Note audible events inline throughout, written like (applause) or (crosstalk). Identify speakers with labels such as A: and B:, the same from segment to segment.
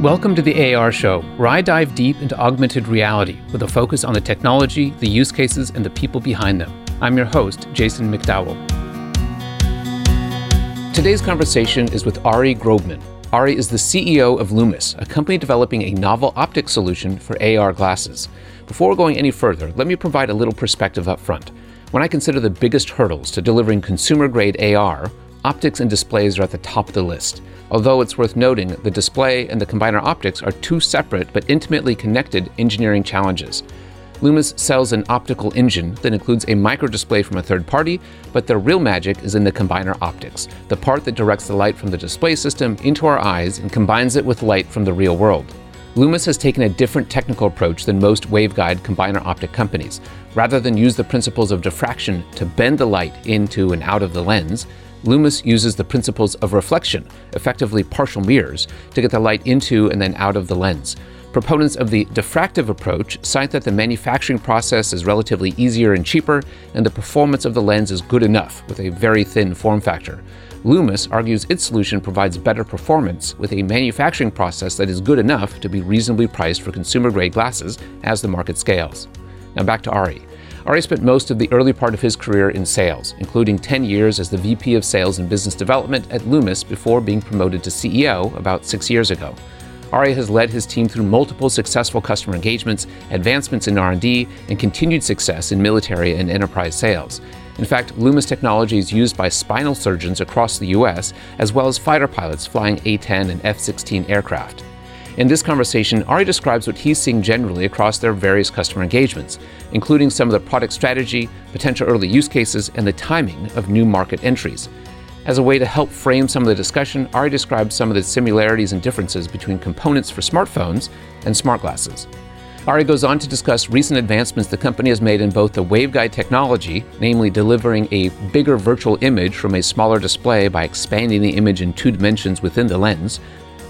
A: Welcome to the AR Show, where I dive deep into augmented reality with a focus on the technology, the use cases, and the people behind them. I'm your host, Jason McDowell. Today's conversation is with Ari Grobman. Ari is the CEO of Lumus, a company developing a novel optics solution for AR glasses. Before going any further, let me provide a little perspective up front. When I consider the biggest hurdles to delivering consumer grade AR, optics and displays are at the top of the list. Although it's worth noting, the display and the combiner optics are two separate but intimately connected engineering challenges. Lumus sells an optical engine that includes a microdisplay from a third party, but the real magic is in the combiner optics, the part that directs the light from the display system into our eyes and combines it with light from the real world. Lumus has taken a different technical approach than most waveguide combiner optic companies. Rather than use the principles of diffraction to bend the light into and out of the lens, Lumus uses the principles of reflection, effectively partial mirrors, to get the light into and then out of the lens. Proponents of the diffractive approach cite that the manufacturing process is relatively easier and cheaper, and the performance of the lens is good enough with a very thin form factor. Lumus argues its solution provides better performance with a manufacturing process that is good enough to be reasonably priced for consumer grade glasses as the market scales. Now back to Ari. Ari spent most of the early part of his career in sales, including 10 years as the VP of Sales and Business Development at Lumus before being promoted to CEO about six years ago. Ari has led his team through multiple successful customer engagements, advancements in R&D, and continued success in military and enterprise sales. In fact, Lumus technology is used by spinal surgeons across the US, as well as fighter pilots flying A 10 and F 16 aircraft. In this conversation, Ari describes what he's seeing generally across their various customer engagements, including some of the product strategy, potential early use cases, and the timing of new market entries. As a way to help frame some of the discussion, Ari describes some of the similarities and differences between components for smartphones and smart glasses. Ari goes on to discuss recent advancements the company has made in both the waveguide technology, namely delivering a bigger virtual image from a smaller display by expanding the image in two dimensions within the lens,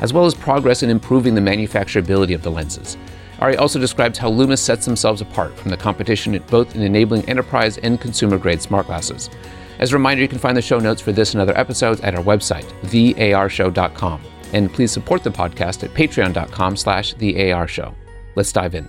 A: as well as progress in improving the manufacturability of the lenses. Ari also describes how Lumus sets themselves apart from the competition both in enabling enterprise and consumer grade smart glasses. As a reminder, you can find the show notes for this and other episodes at our website, thearshow.com. And please support the podcast at patreon.com slash thearshow. Let's dive in.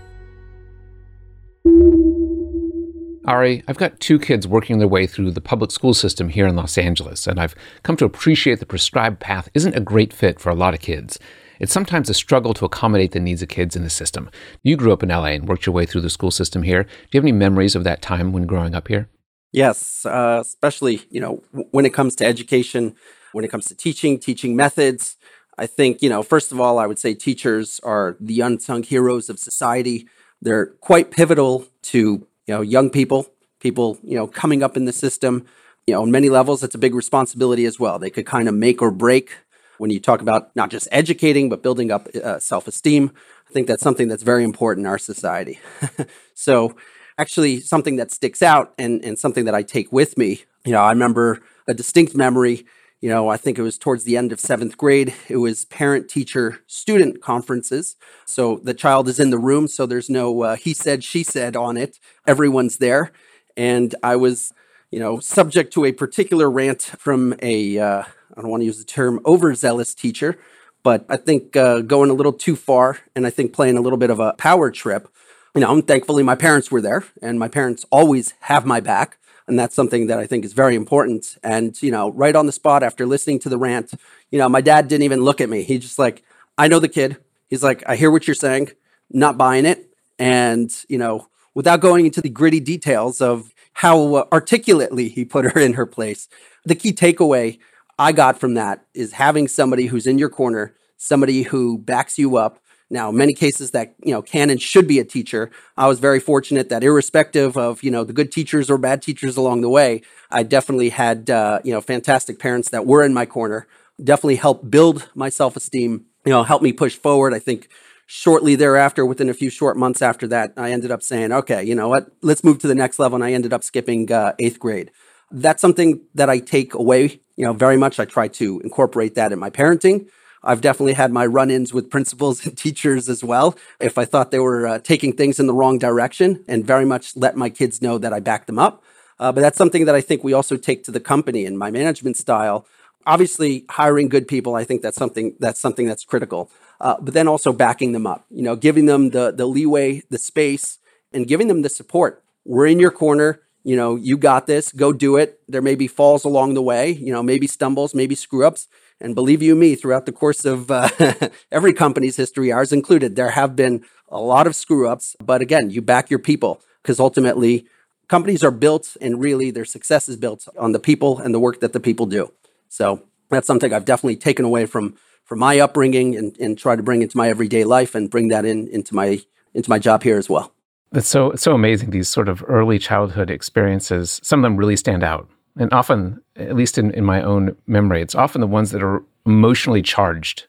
A: Ari, I've got two kids working their way through the public school system here in Los Angeles, and I've come to appreciate the prescribed path isn't a great fit for a lot of kids. It's sometimes a struggle to accommodate the needs of kids in the system. You grew up in LA and worked your way through the school system here. Do you have any memories of that time when growing up here?
B: Yes, uh, especially you know when it comes to education, when it comes to teaching, teaching methods. I think you know first of all, I would say teachers are the unsung heroes of society. They're quite pivotal to you know young people, people you know coming up in the system. You know, on many levels, it's a big responsibility as well. They could kind of make or break when you talk about not just educating but building up uh, self-esteem. I think that's something that's very important in our society. (laughs) so actually something that sticks out and, and something that I take with me. You know, I remember a distinct memory. You know, I think it was towards the end of seventh grade. It was parent teacher student conferences. So the child is in the room, so there's no uh, he said, she said on it. Everyone's there. And I was, you know, subject to a particular rant from a uh, I don't want to use the term overzealous teacher, but I think uh, going a little too far and I think playing a little bit of a power trip you know, thankfully my parents were there and my parents always have my back. And that's something that I think is very important. And, you know, right on the spot after listening to the rant, you know, my dad didn't even look at me. He just like, I know the kid. He's like, I hear what you're saying, not buying it. And, you know, without going into the gritty details of how uh, articulately he put her (laughs) in her place, the key takeaway I got from that is having somebody who's in your corner, somebody who backs you up, now, many cases that, you know, can and should be a teacher, I was very fortunate that irrespective of, you know, the good teachers or bad teachers along the way, I definitely had, uh, you know, fantastic parents that were in my corner, definitely helped build my self-esteem, you know, helped me push forward. I think shortly thereafter, within a few short months after that, I ended up saying, okay, you know what, let's move to the next level. And I ended up skipping uh, eighth grade. That's something that I take away, you know, very much. I try to incorporate that in my parenting. I've definitely had my run ins with principals and (laughs) teachers as well. If I thought they were uh, taking things in the wrong direction, and very much let my kids know that I backed them up. Uh, but that's something that I think we also take to the company and my management style. obviously hiring good people i think that's something that's something that's critical uh, but then also backing them up you know giving them the the leeway the space and giving them the support we're in your corner you know you got this go do it there may be falls along the way you know maybe stumbles maybe screw ups and believe you me throughout the course of uh, (laughs) every company's history ours included there have been a lot of screw ups but again you back your people because ultimately companies are built and really their success is built on the people and the work that the people do so that's something I've definitely taken away from from my upbringing and, and try to bring into my everyday life and bring that in into my into my job here as well.
A: It's so so amazing these sort of early childhood experiences. Some of them really stand out, and often, at least in, in my own memory, it's often the ones that are emotionally charged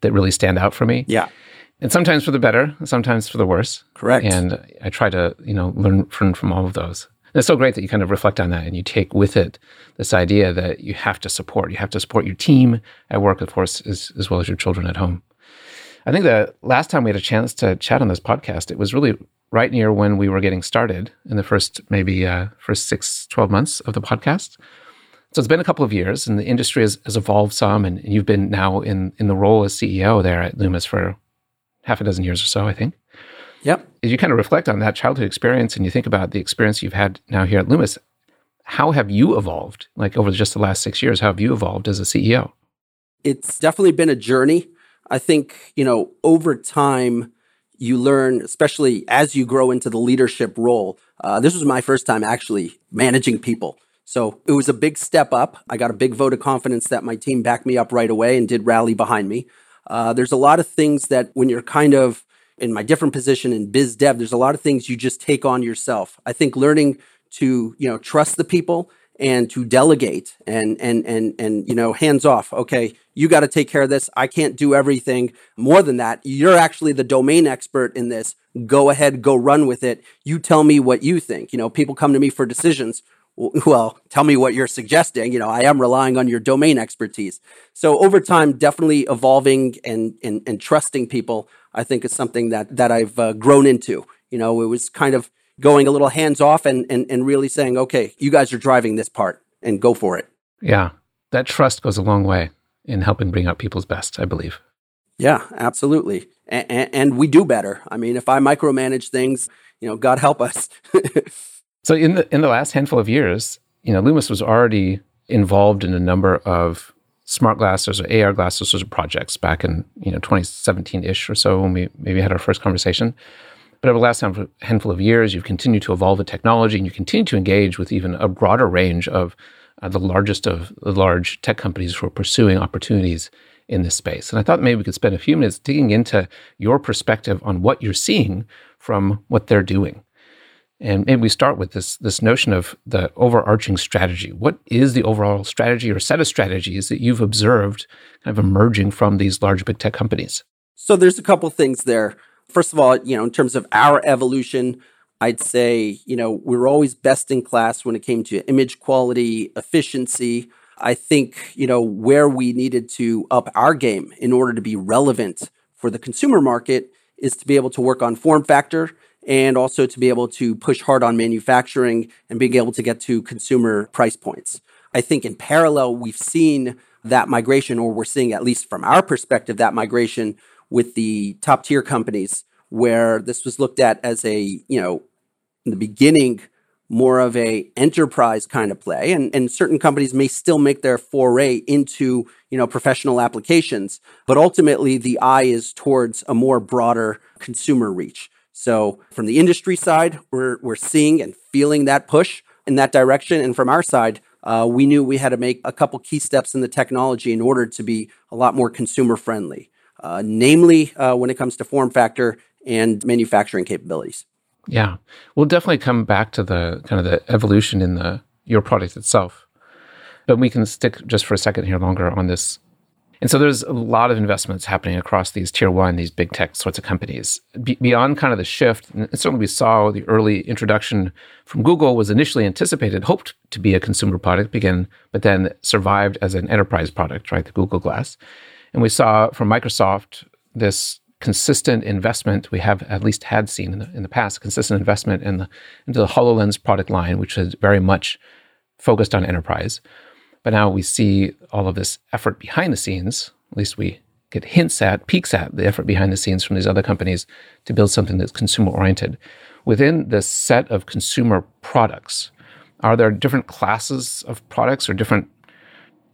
A: that really stand out for me.
B: Yeah,
A: and sometimes for the better, sometimes for the worse.
B: Correct.
A: And I try to you know learn from from all of those And it's so great that you kind of reflect on that and you take with it this idea that you have to support. You have to support your team at work, of course, as, as well as your children at home. I think the last time we had a chance to chat on this podcast, it was really right near when we were getting started in the first maybe uh, first six, 12 months of the podcast. So it's been a couple of years and the industry has, has evolved some and, and you've been now in, in the role as CEO there at Lumus for half a dozen years or so, I think.
B: Yep.
A: As you kind of reflect on that childhood experience and you think about the experience you've had now here at Lumus, how have you evolved? Like over just the last six years, how have you evolved as a CEO?
B: It's definitely been a journey. I think, you know, over time, you learn, especially as you grow into the leadership role. Uh, this was my first time actually managing people. So it was a big step up. I got a big vote of confidence that my team backed me up right away and did rally behind me. Uh, there's a lot of things that when you're kind of in my different position in biz dev, there's a lot of things you just take on yourself. I think learning to, you know, trust the people and to delegate and and and and you know hands off. Okay you got to take care of this. I can't do everything. More than that you're actually the domain expert in this. Go ahead go run with it. You tell me what you think. You know people come to me for decisions. Well tell me what you're suggesting. You know i am relying on your domain expertise. So over time definitely evolving and and, and trusting people i think is something that that i've uh, grown into. You know it was kind of going a little hands off and, and and really saying okay you guys are driving this part and go for it.
A: Yeah. That trust goes a long way in helping bring out people's best i believe.
B: Yeah absolutely. And, and we do better. I mean if i micromanage things you know god help us. (laughs)
A: So in the in the last handful of years, you know, Lumus was already involved in a number of smart glasses or AR glasses or projects back in you know 2017 ish or so when we maybe had our first conversation. But over the last handful of years, you've continued to evolve the technology and you continue to engage with even a broader range of uh, the largest of the large tech companies who are pursuing opportunities in this space. And I thought maybe we could spend a few minutes digging into your perspective on what you're seeing from what they're doing. And maybe we start with this this notion of the overarching strategy. What is the overall strategy or set of strategies that you've observed kind of emerging from these large big tech companies?
B: So there's a couple things there. First of all, you know, in terms of our evolution, I'd say, you know, we are always best in class when it came to image quality, efficiency. I think, you know, where we needed to up our game in order to be relevant for the consumer market is to be able to work on form factor and also to be able to push hard on manufacturing and being able to get to consumer price points. I think in parallel, we've seen that migration, or we're seeing, at least from our perspective, that migration with the top tier companies, where this was looked at as a, you know, in the beginning, more of a enterprise kind of play. And, and certain companies may still make their foray into you know professional applications but ultimately the eye is towards a more broader consumer reach. So from the industry side, we're we're seeing and feeling that push in that direction, and from our side, uh, we knew we had to make a couple key steps in the technology in order to be a lot more consumer friendly, uh, namely uh, when it comes to form factor and manufacturing capabilities.
A: Yeah, we'll definitely come back to the kind of the evolution in the your product itself, but we can stick just for a second here longer on this and so there's a lot of investments happening across these tier one, these big tech sorts of companies. Be- beyond kind of the shift, and certainly we saw the early introduction from Google was initially anticipated, hoped to be a consumer product, begin, but then survived as an enterprise product, right? The Google Glass. And we saw from Microsoft this consistent investment we have at least had seen in the, in the past, consistent investment in the, into the HoloLens product line, which is very much focused on enterprise. But now we see all of this effort behind the scenes, at least we get hints at, peeks at the effort behind the scenes from these other companies to build something that's consumer oriented. Within this set of consumer products, are there different classes of products or different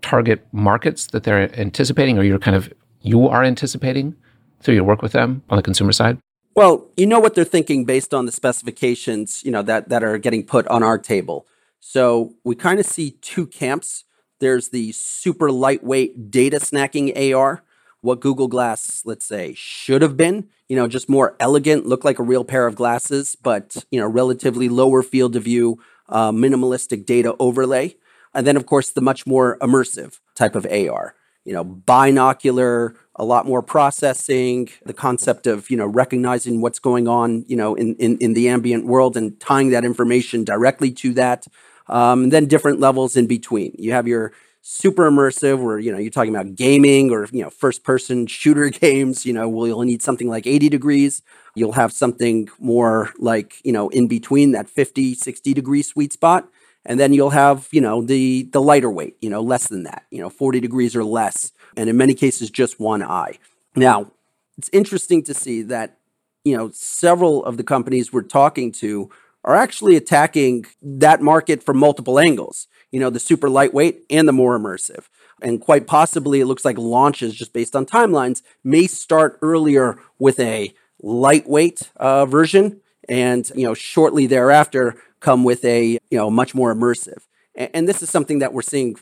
A: target markets that they're anticipating or you're kind of you are anticipating through your work with them on the consumer side?
B: Well, you know what they're thinking based on the specifications, you know, that that are getting put on our table. So we kind of see two camps. There's the super lightweight data snacking AR, what Google Glass, let's say, should have been, you know, just more elegant, look like a real pair of glasses, but, you know, relatively lower field of view, uh, minimalistic data overlay. And then, of course, the much more immersive type of AR, you know, binocular, a lot more processing, the concept of, you know, recognizing what's going on, you know, in, in, in the ambient world and tying that information directly to that. Um, and then different levels in between. You have your super immersive where you know you're talking about gaming or you know first person shooter (laughs) games you know well you'll need something like 80 degrees you'll have something more like you know in between that 50 60 degree sweet spot and then you'll have you know the the lighter weight you know less than that you know 40 degrees or less and in many cases just one eye now it's interesting to see that you know several of the companies we're talking to are actually attacking that market from multiple angles you know, the super lightweight and the more immersive. And quite possibly, it looks like launches, just based on timelines, may start earlier with a lightweight uh, version, and you know, shortly thereafter, come with a you know much more immersive. And, and this is something that we're seeing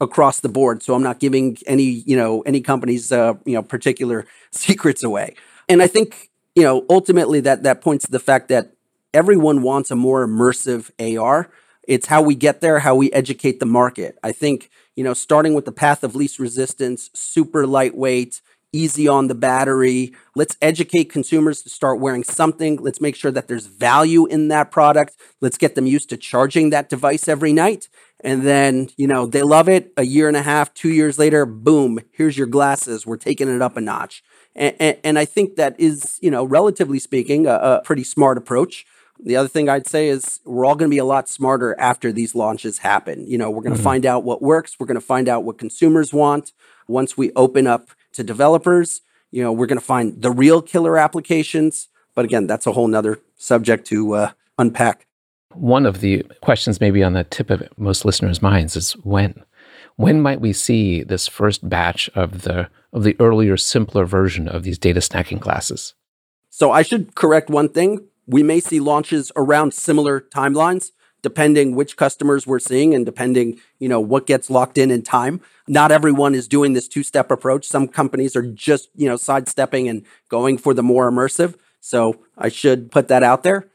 B: across the board. So I'm not giving any you know any companies uh, you know particular (laughs) secrets away. And I think you know ultimately that that points to the fact that everyone wants a more immersive AR it's how we get there, how we educate the market. I think, you know, starting with the path of least resistance, super lightweight, easy on the battery. Let's educate consumers to start wearing something. Let's make sure that there's value in that product. Let's get them used to charging that device every night. And then, you know, they love it. A year and a half, two years later, boom, here's your glasses. We're taking it up a notch. And, and, and I think that is, you know, relatively speaking, a, a pretty smart approach. The other thing I'd say is we're all going to be a lot smarter after these launches happen. You know, we're going to mm-hmm. find out what works, we're going to find out what consumers want. Once we open up to developers, you know, we're going to find the real killer applications. But again, that's a whole nother subject to uh, unpack.
A: One of the questions, maybe on the tip of most listeners' minds, is when. When might we see this first batch of the of the earlier, simpler version of these data snacking classes?
B: So I should correct one thing we may see launches around similar timelines depending which customers we're seeing and depending you know what gets locked in in time. Not everyone is doing this two step approach. Some companies are just you know sidestepping and going for the more immersive. So i should put that out there.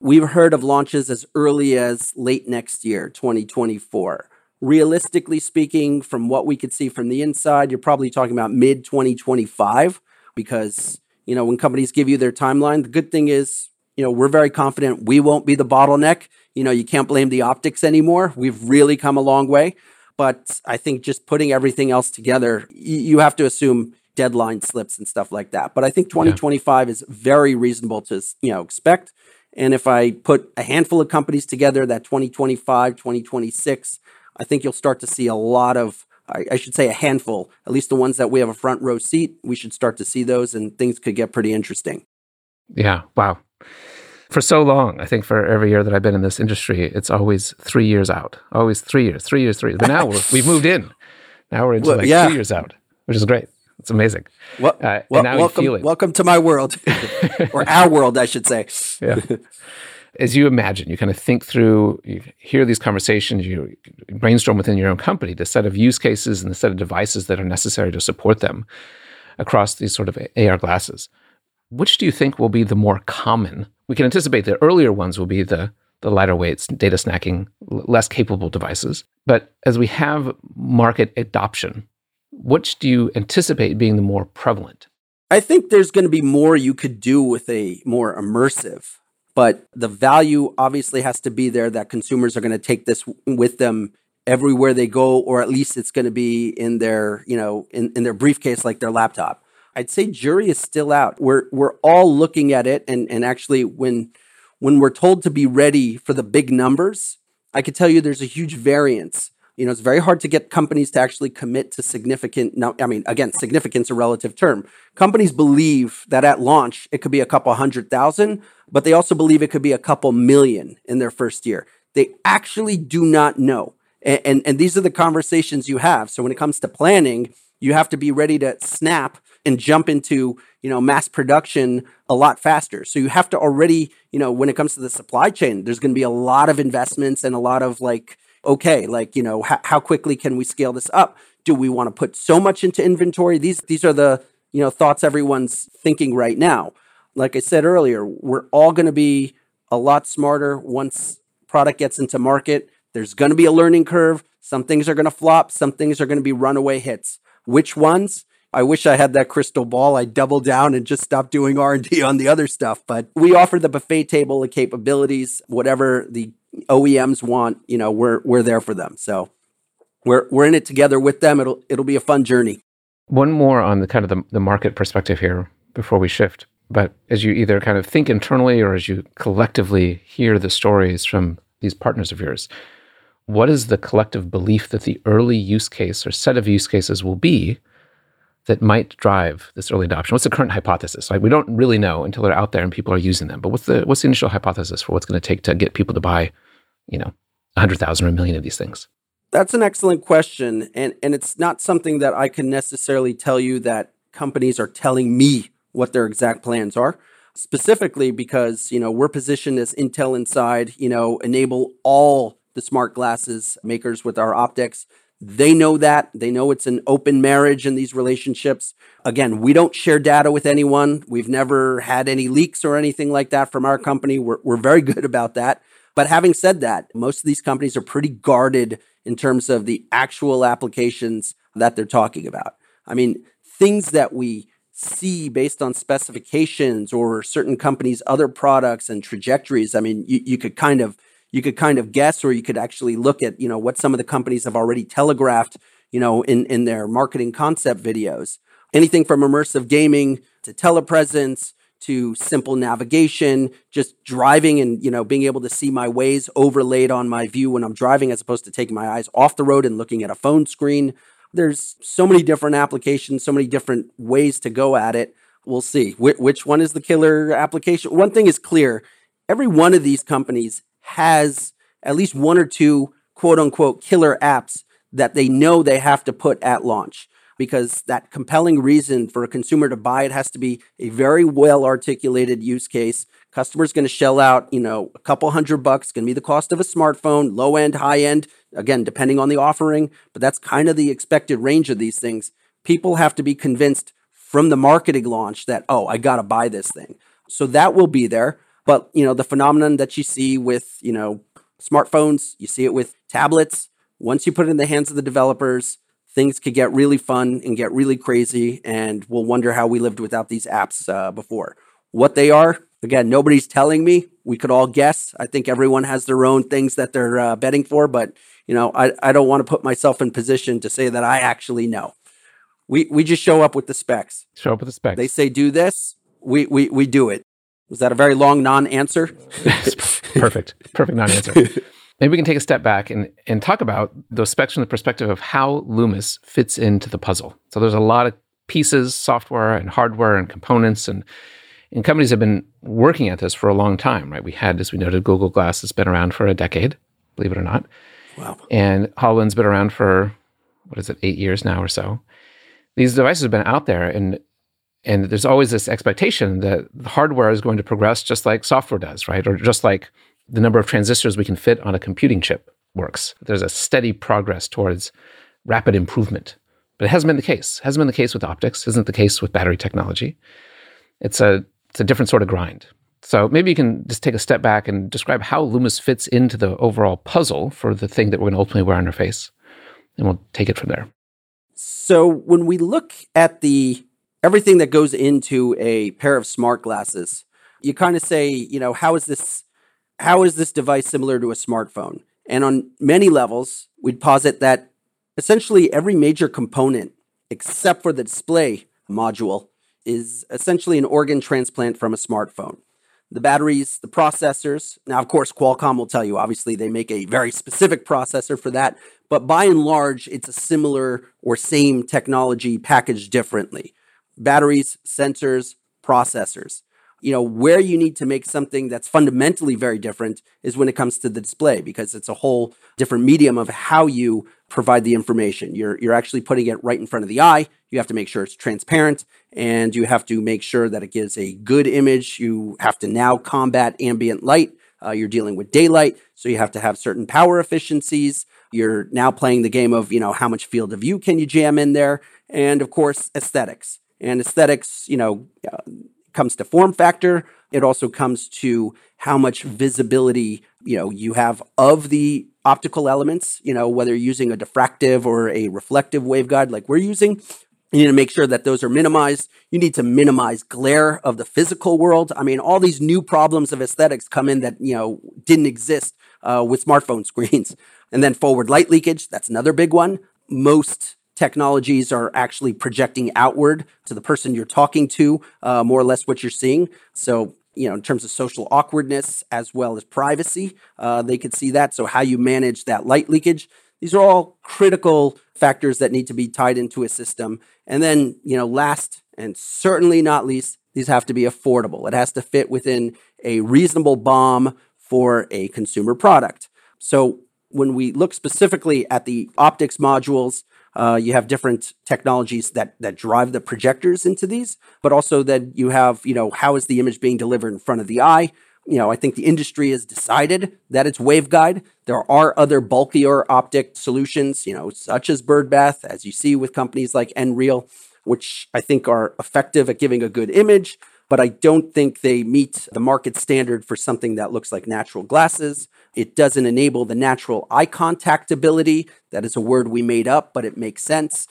B: We've heard of launches as early as late next year 2024 realistically speaking from what we could see from the inside you're probably talking about mid 2025 because you know when companies give you their timeline the good thing is you know, we're very confident we won't be the bottleneck. You know, you can't blame the optics anymore. We've really come a long way. But I think just putting everything else together, you have to assume deadline slips and stuff like that. But I think 2025 yeah. is very reasonable to, you know, expect. And if I put a handful of companies together, that 2025, 2026, I think you'll start to see a lot of, I, should say a handful, at least the ones that we have a front row seat. We should start to see those and things could get pretty interesting.
A: Yeah. Wow for so long. I think for every year that I've been in this industry, it's always three years out. Always three years, three years, three years. But now we have moved in. Now we're into well, like yeah. two years out, which is great. It's amazing.
B: Well, uh, well welcome, welcome to my world, (laughs) or our world, I should say.
A: yeah. As you imagine, you kind of think through, you hear these conversations, you brainstorm within your own company the set of use cases and the set of devices that are necessary to support them across these sort of AR glasses. Which do you think will be the more common? We can anticipate the earlier ones will be the the lighter weights, data snacking, less capable devices. But as we have market adoption, which do you anticipate being the more prevalent?
B: I think there's going to be more you could do with a more immersive, but the value obviously has to be there that consumers are going to take this with them everywhere they go, or at least it's going to be in their, you know, in, in their briefcase like their laptop. I'd say jury is still out. We're we're all looking at it, and and actually when when we're told to be ready for the big numbers, I could tell you there's a huge variance You know, it's very hard to get companies to actually commit to significant. I mean, again, significance a relative term. Companies believe that at launch it could be a couple hundred thousand, but they also believe it could be a couple million in their first year. They actually do not know, and, and, and these are the conversations you have. So when it comes to planning, you have to be ready to snap and jump into you know mass production a lot faster. So you have to already you know when it comes to the supply chain there's going to be a lot of investments and a lot of like okay like you know h- how quickly can we scale this up? Do we want to put so much into inventory? These these are the you know thoughts everyone's thinking right now. Like i said earlier we're all going to be a lot smarter once product gets into market. There's going to be a learning curve. Some things are going to flop. Some things are going to be runaway hits. Which ones I wish I had that crystal ball. I'd double down and just stop doing (laughs) R&D on the other stuff. But we offer the buffet table of capabilities, whatever the OEMs want, you know, we're we're there for them. So we're we're in it together with them. It'll it'll be a fun journey.
A: One more on the kind of the, the market perspective here before we shift. But as you either kind of think internally or as you collectively hear the stories from these partners of yours, what is the collective belief that the early use case or set of use cases will be that might drive this early adoption? What's the current hypothesis? Like we don't really know until they're out there and people are using them. But what's the what's the initial hypothesis for what's going to take to get people to buy, you know, hundred thousand or a million of these things?
B: That's an excellent question, and and it's not something that I can necessarily tell you that companies are telling me what their exact plans are. Specifically, because you know we're positioned as Intel Inside, you know, enable all the smart glasses makers with our optics they know that. They know it's an open marriage in these relationships. Again, we don't share data with anyone. We've never had any leaks or anything like that from our company. We're, we're very good about that. But having said that, most of these companies are pretty guarded in terms of the actual applications that they're talking about. I mean, things that we see based on specifications or certain companies' other products and trajectories. I mean, you, you could kind of you could kind of guess or you could actually look at you know what some of the companies have already telegraphed you know in in their marketing concept videos. Anything from immersive gaming to telepresence to simple navigation just driving and you know being able to see my Waze overlaid on my view when i'm driving as opposed to taking my eyes off the road and looking at a phone screen. There's so many different applications so many different ways to go at it. We'll see. Wh- which one is the killer application? One thing is clear. Every one of these companies has at least one or two quote unquote killer apps that they know they have to put at launch because that compelling reason for a consumer to buy it has to be a very well articulated use case. Customer's going to shell out, you know, a couple hundred bucks, going to be the cost of a smartphone, low end, high end, again, depending on the offering, but that's kind of the expected range of these things. People have to be convinced from the marketing launch that, oh, I got to buy this thing. So that will be there. But you know, the phenomenon that you see with you know smartphones, you see it with tablets. Once you put it in the hands of the developers, things could get really fun and get really crazy, and we'll wonder how we lived without these apps uh, before. What they are, again, nobody's telling me. We could all guess. I think everyone has their own things that they're uh, betting for, but you know, I, I don't want to put myself in position to say that I actually know. We we just show up with the specs.
A: Show up with the specs.
B: They say do this, we we we do it. Was that a very long non-answer? (laughs)
A: Perfect. Perfect non-answer. Maybe we can take a step back and, and talk about those specs from the perspective of how Lumus fits into the puzzle. So there's a lot of pieces, software and hardware and components and and companies have been working at this for a long time, right? We had, as we noted, Google Glass has been around for a decade, believe it or not.
B: Wow.
A: And HoloLens has been around for what is it, eight years now or so. These devices have been out there and and there's always this expectation that hardware is going to progress just like software does, right? Or just like the number of transistors we can fit on a computing chip works. There's a steady progress towards rapid improvement. But it hasn't been the case. It hasn't been the case with optics, isn't the case with battery technology. It's a it's a different sort of grind. So maybe you can just take a step back and describe how Lumus fits into the overall puzzle for the thing that we're going to ultimately wear on our face. And we'll take it from there.
B: So when we look at the everything that goes into a pair of smart glasses. You kind of say, you know, how is this how is this device similar to a smartphone? And on many levels, we'd posit that essentially every major component except for the display module is essentially an organ transplant from a smartphone. the batteries, the processors. Now, of course, Qualcomm will tell you, obviously, they make a very specific processor for that. But by and large, it's a similar or same technology packaged differently. Batteries, sensors, processors. You know where you need to make something that's fundamentally very different is when it comes to the display because it's a whole different medium of how you provide the information. You're you're actually putting it right in front of the eye. You have to make sure it's transparent and you have to make sure that it gives a good image. You have to now combat ambient light. Uh, you're dealing with daylight so you have to have certain power efficiencies. You're now playing the game of you know how much field of view can you jam in there? And of course aesthetics and aesthetics you know uh, comes to form factor. It also comes to how much visibility you know you have of the optical elements. You know whether you're using a diffractive or a reflective waveguide like we're using. You need to make sure that those are minimized. You need to minimize glare of the physical world. I mean, all these new problems of aesthetics come in that you know didn't exist uh, with smartphone (laughs) screens. And then forward light leakage, that's another big one. Most technologies are actually projecting outward to the person you're talking to, uh, more or less what you're seeing. So, you know, in terms of social awkwardness as well as privacy, uh, they could see that. So, how you manage that light leakage, these are all critical factors that need to be tied into a system. And then, you know, last and certainly not least, these have to be affordable. It has to fit within a reasonable BOM for a consumer product. So, when we look specifically at the optics modules, uh, you have different technologies that that drive the projectors into these, but also that you have, you know, how is the image being delivered in front of the eye? You know, I think the industry has decided that it's waveguide. There are other bulkier optic solutions, you know, such as Birdbath, as you see with companies like Nreal, which I think are effective at giving a good image, but I don't think they meet the market standard for something that looks like natural glasses. It doesn't enable the natural eye contact ability. That is a word we made up, but it makes sense.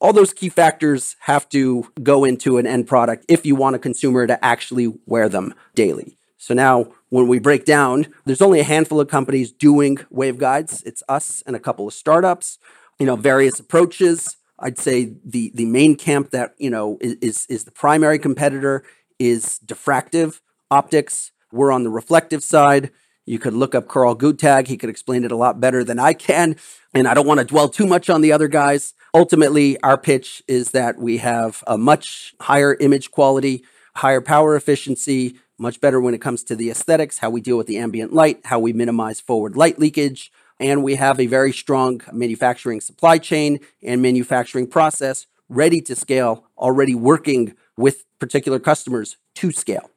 B: All those key factors have to go into an end product if you want a consumer to actually wear them daily. So now, when we break down, there's only a handful of companies doing waveguides. It's us and a couple of startups. You know, various approaches. I'd say the the main camp that you know is is the primary competitor is diffractive optics. We're on the reflective side. You could look up Karl Guttag. He could explain it a lot better than I can. And I don't want to dwell too much on the other guys. Ultimately, our pitch is that we have a much higher image quality, higher power efficiency, much better when it comes to the aesthetics, how we deal with the ambient light, how we minimize forward light leakage. And we have a very strong manufacturing supply chain and manufacturing process ready to scale, already working with particular customers to scale.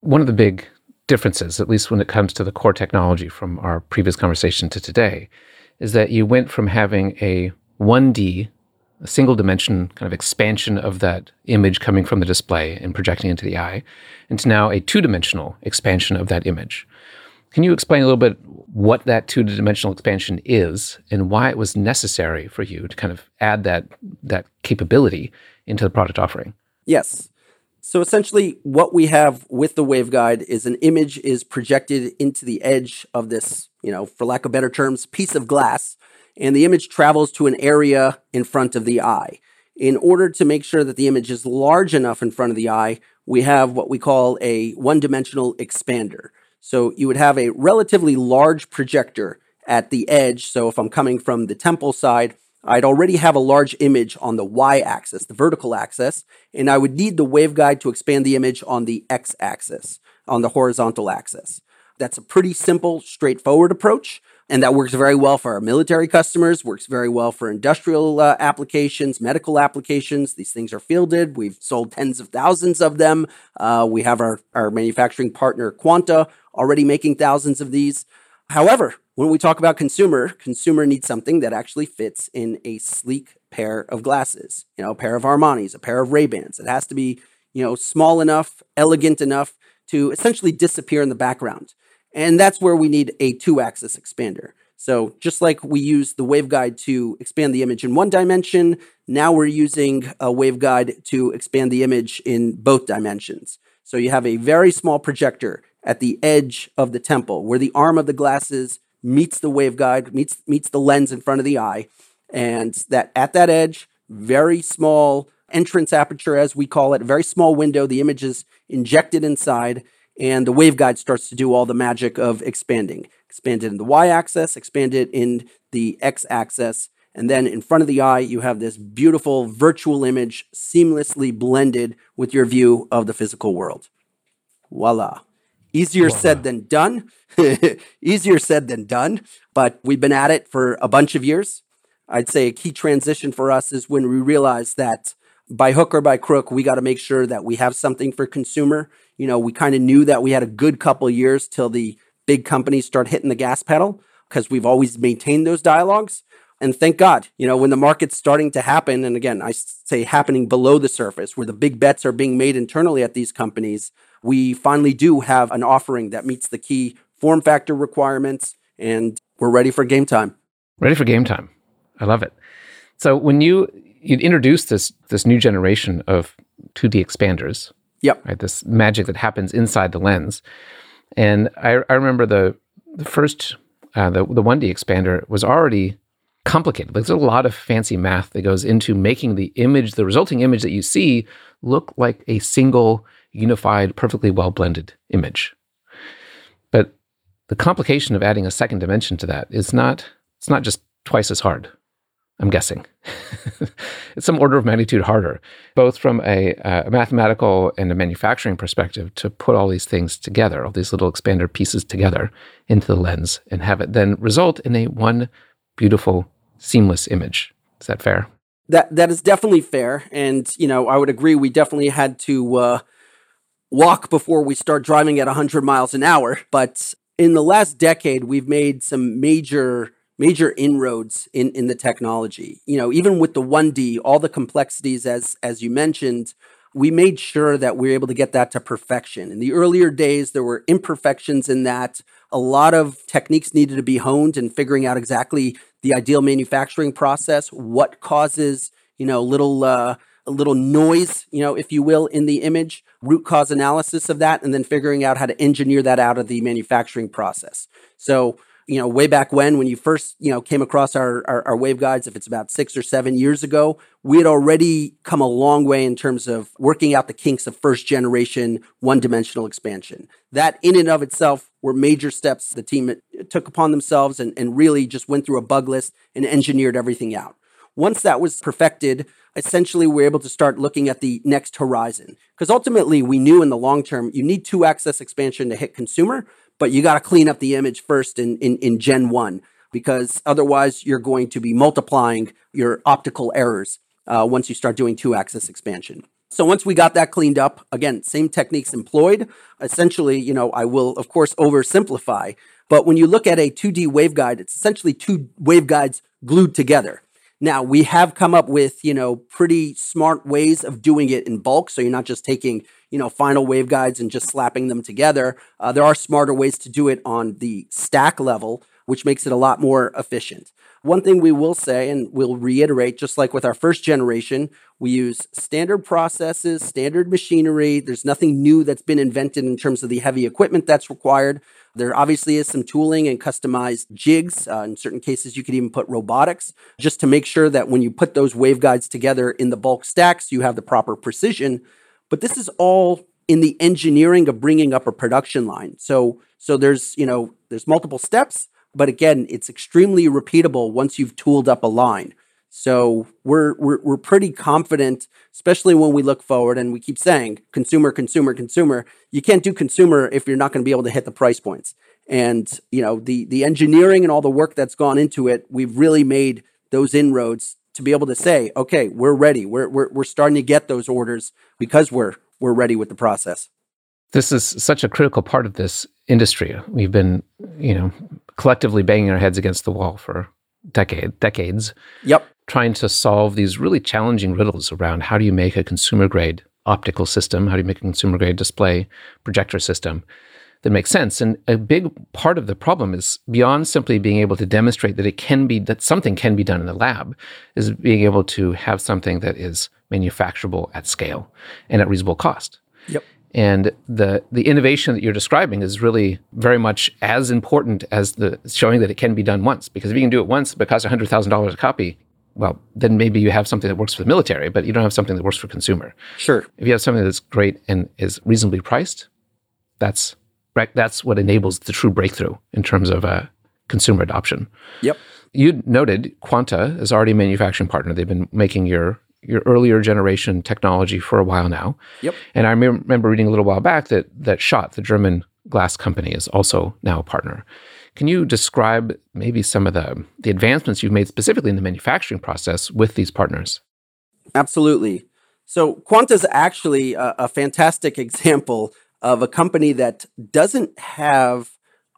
A: One of the big differences, at least when it comes to the core technology from our previous conversation to today, is that you went from having a 1D, a single dimension kind of expansion of that image coming from the display and projecting into the eye, into now a two dimensional expansion of that image. Can you explain a little bit what that two dimensional expansion is and why it was necessary for you to kind of add that, that capability into the product offering?
B: Yes. So essentially, what we have with the waveguide is an image is projected into the edge of this, you know, for lack of better terms, piece of glass, and the image travels to an area in front of the eye. In order to make sure that the image is large enough in front of the eye, we have what we call a one dimensional expander. So you would have a relatively large projector at the edge. So if I'm coming from the temple side, I'd already have a large image on the y axis, the vertical axis, and I would need the waveguide to expand the image on the x axis, on the horizontal axis. That's a pretty simple, straightforward approach, and that works very well for our military customers, works very well for industrial uh, applications, medical applications. These things are fielded. We've sold tens of thousands of them. Uh, we have our, our manufacturing partner, Quanta, already making thousands of these. However, when we talk about consumer, consumer needs something that actually fits in a sleek pair of glasses. You know, a pair of Armani's, a pair of Ray-Bans. It has to be, you know, small enough, elegant enough to essentially disappear in the background. And that's where we need a two-axis expander. So just like we use the waveguide to expand the image in one dimension, now we're using a waveguide to expand the image in both dimensions. So you have a very small projector at the edge of the temple where the arm of the glasses meets the waveguide, meets meets the lens in front of the eye, and that at that edge, very small entrance aperture, as we call it, very small window. The image is injected inside, and the waveguide starts to do all the magic of expanding. Expand it in the y axis, expand it in the x axis, and then in front of the eye, you have this beautiful virtual image seamlessly blended with your view of the physical world. Voila. Easier Voila. said than done. (laughs) Easier said than done, but we've been at it for a bunch of years. I'd say a key transition for us is when we realized that by hook or by crook, we got to make sure that we have something for consumer. You know, we kind of knew that we had a good couple years till the big companies start hitting the gas pedal because we've always maintained those dialogues. And thank God, you know, when the market's starting to happen, and again, I say happening below the surface, where the big bets are being made internally at these companies, we finally do have an offering that meets the key form factor requirements, and we're ready for game time.
A: Ready for game time. I love it. So when you you introduced this this new generation of 2D expanders,
B: yep,
A: right, this magic that happens inside the lens, and I, I remember the the first uh, the the 1D expander was already complicated. Like there's a lot of fancy math that goes into making the image, the resulting image that you see, look like a single, unified, perfectly well blended image. But the complication of adding a second dimension to that is not, it's not just twice as hard. I'm guessing. (laughs) it's some order of magnitude harder, both from a, uh, a, mathematical and a manufacturing perspective, to put all these things together, all these little expander pieces together into the lens and have it then result in a one beautiful seamless image. Is that fair?
B: That that is definitely fair, and you know I would agree. We definitely had to uh, walk before we start driving at 100 miles an hour. But in the last decade, we've made some major major inroads in in the technology. You know, even with the 1D, all the complexities as as you mentioned, we made sure that we were able to get that to perfection. In the earlier days, there were imperfections in that. A lot of techniques needed to be honed and figuring out exactly the ideal manufacturing process, what causes, you know, little uh, a little noise, you know, if you will, in the image, root cause analysis of that, and then figuring out how to engineer that out of the manufacturing process. So you know, way back when, when you first, you know, came across our, our, our waveguides, if it's about six or seven years ago, we had already come a long way in terms of working out the kinks of first generation one dimensional expansion. That in and of itself were major steps the team uh, took upon themselves and, and really just went through a bug list and engineered everything out. Once that was perfected, essentially we're able to start looking at the next horizon. Because ultimately, we knew in the long term, you need two axis expansion to hit consumer, but you got to clean up the image first in, in, in Gen 1 because otherwise you're going to be multiplying your optical errors uh, once you start doing two axis expansion. So once we got that cleaned up, again, same techniques employed. Essentially, you know, I will of course oversimplify, but when you look at a 2D waveguide, it's essentially two waveguides glued together. Now, we have come up with, you know, pretty smart ways of doing it in bulk. So you're not just taking, you know, final waveguides and just slapping them together. Uh, there are smarter ways to do it on the stack level, which makes it a lot more efficient. One thing we will say, and we'll reiterate, just like with our first generation, we use standard processes, standard machinery. There's nothing new that's been invented in terms of the heavy equipment that's required. There obviously is some tooling and customized jigs. Uh, in certain cases, you could even put robotics just to make sure that when you put those waveguides together in the bulk stacks, you have the proper precision. But this is all in the engineering of bringing up a production line. So, so there's you know there's multiple steps, but again, it's extremely repeatable once you've tooled up a line. So we're, we're we're pretty confident, especially when we look forward and we keep saying consumer, consumer, consumer. You can't do consumer if you're not going to be able to hit the price points. And you know the the engineering and all the work that's gone into it, we've really made those inroads to be able to say, okay, we're ready. We're we're, we're starting to get those orders because we're we're ready with the process.
A: This is such a critical part of this industry. We've been, you know, collectively banging our heads against the wall for decade decades.
B: Yep
A: trying to solve these really challenging riddles around how do you make a consumer grade optical system, how do you make a consumer grade display projector system that makes sense. And a big part of the problem is beyond simply being able to demonstrate that it can be that something can be done in the lab, is being able to have something that is manufacturable at scale and at reasonable cost.
B: Yep.
A: And the the innovation that you're describing is really very much as important as the showing that it can be done once. Because if you can do it once, it costs hundred thousand dollars a copy, well, then maybe you have something that works for the military, but you don't have something that works for consumer.
B: Sure.
A: If you have something that's great and is reasonably priced, that's right. That's what enables the true breakthrough in terms of uh, consumer adoption.
B: Yep.
A: You noted Quanta is already a manufacturing partner. They've been making your your earlier generation technology for a while now.
B: Yep.
A: And I remember reading a little while back that that Schott, the German glass company, is also now a partner. Can you describe maybe some of the the advancements you've made specifically in the manufacturing process with these partners?
B: Absolutely. So Quanta is actually a, a fantastic (laughs) example of a company that doesn't have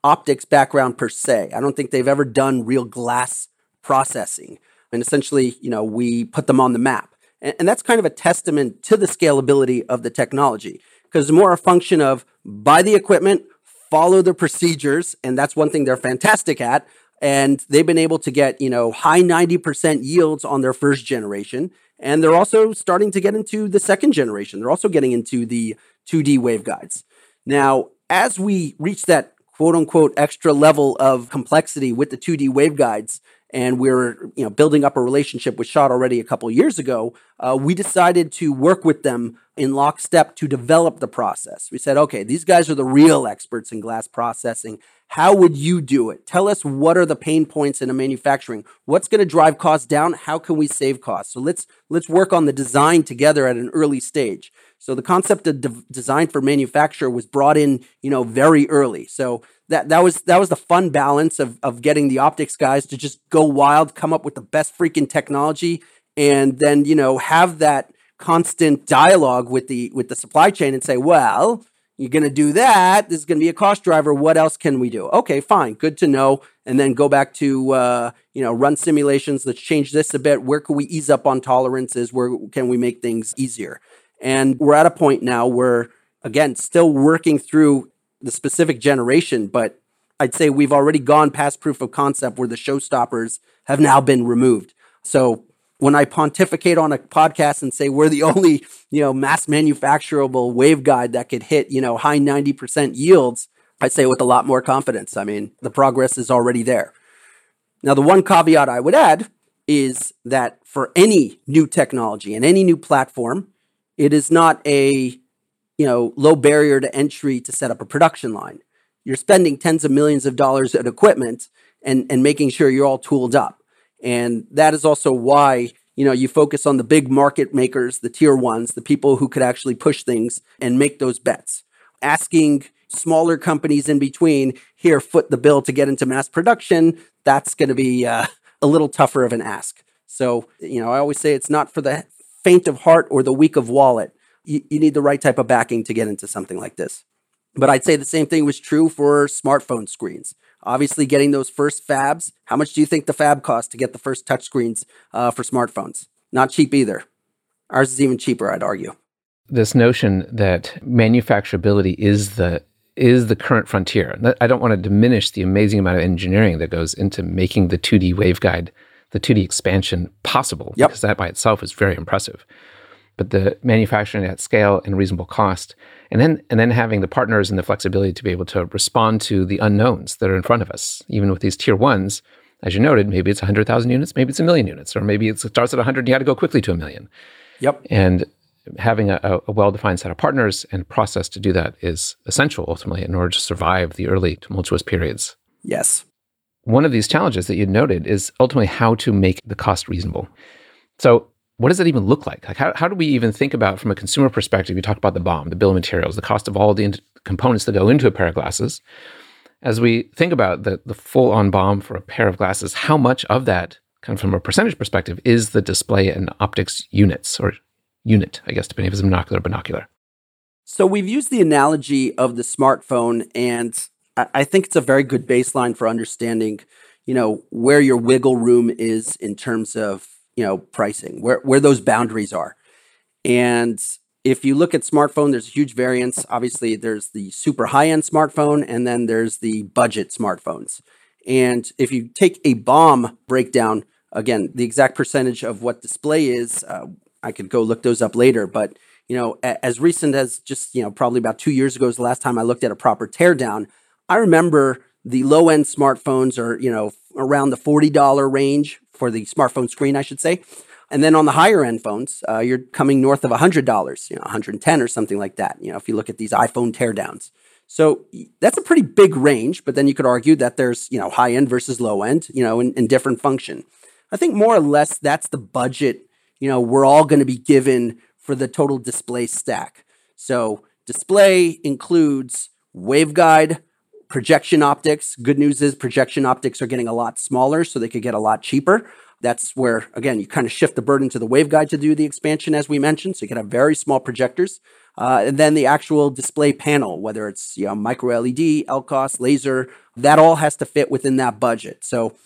B: optics background per se. I don't think they've ever done real glass processing. And essentially, you know, we put them on the map. And, that's kind of a testament to the scalability of the technology because more a function of buy the equipment, follow the procedures, and that's one thing they're fantastic at. And they've been able to get, you know, high 90% yields on their first generation. And they're also starting to get into the second generation. They're also getting into the 2D waveguides. Now, as we reach that quote unquote extra level of complexity with the 2D waveguides, and we are you know building up a relationship with Schott already a couple years ago, uh, we decided to work with them in lockstep to develop the process. We said, okay, these guys are the real experts in glass processing. How would you do it? Tell us what are the pain points in a manufacturing? What's going to drive costs down? How can we save costs? So let's let's work on the design together at an early stage. So the concept of de- design for manufacture was brought in, you know, very early. So that that was that was the fun balance of of getting the optics guys to just go wild, come up with the best freaking technology, and then you know have that constant dialogue with the with the supply chain and say, well, you're going to do that. This is going to be a cost driver. What else can we do? Okay, fine, good to know. And then go back to uh, you know run simulations. Let's change this a bit. Where can we ease up on tolerances? Where can we make things easier? And we're at a point now where again, still working through the specific generation, but I'd say we've already gone past proof of concept where the showstoppers have now been removed. So when I pontificate on a podcast and say we're the only, you know, mass manufacturable waveguide that could hit, you know, high 90% yields, I'd say with a lot more confidence. I mean, the progress is already there. Now, the one caveat I would add is that for any new technology and any new platform, it is not a, you know, low barrier to entry to set up a production line. You're spending tens of millions of dollars in equipment and, and making sure you're all tooled up. And that is also why, you know, you focus on the big market makers, the tier ones, the people who could actually push things and make those bets. Asking smaller companies in between, here, foot the bill to get into mass production, that's going to be uh, a little tougher of an ask. So, you know, I always say it's not for the faint of heart or the weak of wallet. You, you need the right type of backing to get into something like this. But I'd say the same thing was true for smartphone screens. Obviously, getting those first fabs. How much do you think the fab cost to get the first touchscreens uh, for smartphones? Not cheap either. Ours is even cheaper, I'd argue.
A: This notion that manufacturability is the is the current frontier. I don't want to diminish the amazing amount of engineering that goes into making the 2D waveguide, the 2D expansion possible,
B: yep.
A: because that by itself is very impressive but the manufacturing at scale and reasonable cost, and then and then having the partners and the flexibility to be able to respond to the unknowns that are in front of us, even with these tier ones. As you noted, maybe it's 100,000 units, maybe it's a million units, or maybe it starts at 100 and you got to go quickly to a million.
B: Yep.
A: And having a, a well defined set of partners and process to do that is essential ultimately in order to survive the early tumultuous periods.
B: Yes.
A: One of these challenges that you noted is ultimately how to make the cost reasonable. So what does that even look like? Like, how, how do we even think about from a consumer perspective? You talk about the BOM, the bill of materials, the cost of all the in- components that go into a pair of glasses. As we think about the, the full on BOM for a pair of glasses, how much of that, kind of from a percentage perspective, is the display and optics units or unit, I guess, depending if it's monocular or binocular?
B: So we've used the analogy of the smartphone, and I, think it's a very good baseline for understanding, you know, where your wiggle room is in terms of you know pricing where where those boundaries are. And if you look at smartphone there's a huge variance. Obviously there's the super high end smartphone and then there's the budget smartphones. And if you take a BOM breakdown again the exact percentage of what display is uh, i could go look those up later but you know as recent as just you know probably about two years ago is the last time i looked at a proper teardown i remember the low end smartphones are you know around the $40 range for the smartphone screen, I should say. And then on the higher end phones, uh, you're coming north of $100, you know, 110 or something like that, you know, if you look at these iPhone teardowns. So that's a pretty big range, but then you could argue that there's, you know, high end versus low end, you know, in, in different function. I think more or less that's the budget, you know, we're all going to be given for the total display stack. So display includes waveguide, projection optics. Good news is projection optics are getting a lot smaller, so they could get a lot cheaper. That's where, again, you kind of shift the burden to the waveguide to do the expansion, as we mentioned. So you can have very small projectors. Uh, and then the actual display panel, whether it's you know micro LED, LCOS, laser, that all has to fit within that budget. So,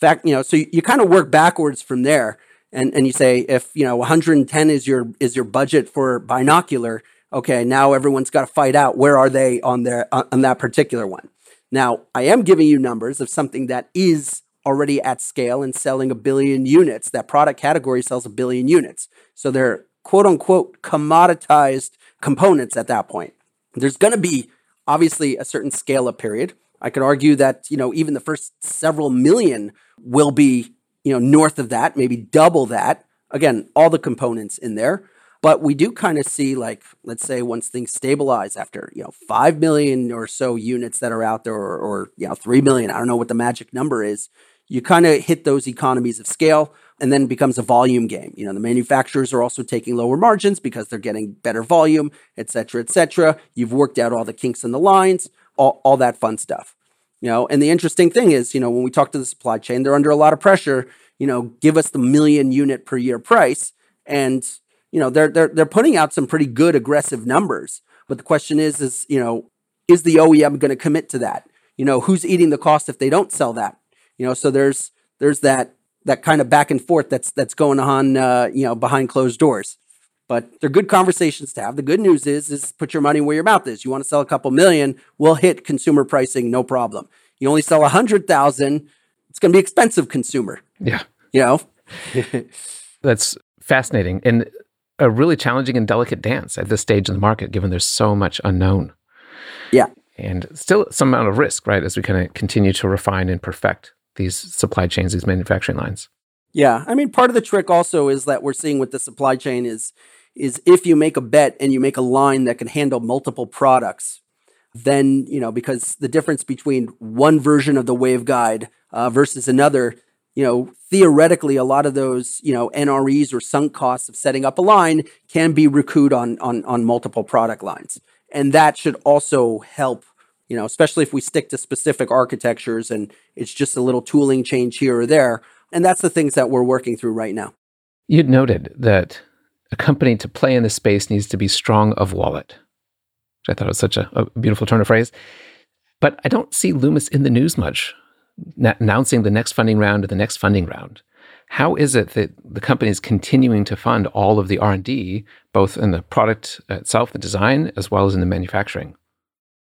B: fact, you know, so you, you kind of work backwards from there, and and you say if you know 110 is your is your budget for binocular, okay, now everyone's got to fight out where are they on their on that particular one. Now, I am giving you numbers of something that is already at scale and selling a billion units. That product category sells a billion units. So they're quote unquote commoditized components at that point. There's going to be obviously a certain scale up period. I could argue that, you know, even the first several million will be, you know, north of that, maybe double that. Again, all the components in there. But we do kind of see, like, let's say once things stabilize after, you know, 5 million or so units that are out there, or, or you know, 3 million, I don't know what the magic number is, you kind of hit those economies of scale and then it becomes a volume game. You know, the manufacturers are also taking lower margins because they're getting better volume, et cetera, et cetera. You've worked out all the kinks in the lines, all, all that fun stuff. You know, and the interesting thing is, you know, when we talk to the supply chain, they're under a lot of pressure. You know, give us the million unit per year price, and you know they're they're they're putting out some pretty good aggressive numbers. But the question is, is you know, is the OEM going to commit to that? You know, who's eating the cost if they don't sell that? You know, so there's there's that that kind of back and forth that's that's going on, uh, you know, behind closed doors. But they're good conversations to have. The good news is, is put your money where your mouth is. You want to sell a couple million, we'll hit consumer pricing, no problem. You only sell a hundred thousand, it's going to be expensive consumer.
A: Yeah,
B: you know, (laughs)
A: that's fascinating and a really challenging and delicate dance at this stage in the market, given there's so much unknown.
B: Yeah,
A: and still some amount of risk, right, as we kind of continue to refine and perfect these supply chains, these manufacturing lines.
B: Yeah, I mean, part of the trick also is that we're seeing with the supply chain is is if you make a bet and you make a line that can handle multiple products, then you know because the difference between one version of the waveguide uh, versus another, you know, theoretically a lot of those you know NREs or sunk costs of setting up a line can be recouped on on on multiple product lines, and that should also help you know, especially if we stick to specific architectures and it's just a little tooling change here or there. And that's the things that we're working through right now.
A: You'd noted that a company to play in this space needs to be strong of wallet, which I thought was such a, a beautiful turn of phrase. But I don't see Lumus in the news much, announcing the next funding round or the next funding round. How is it that the company is continuing to fund all of the R&D, both in the product uh, itself, the design, as well as in the manufacturing?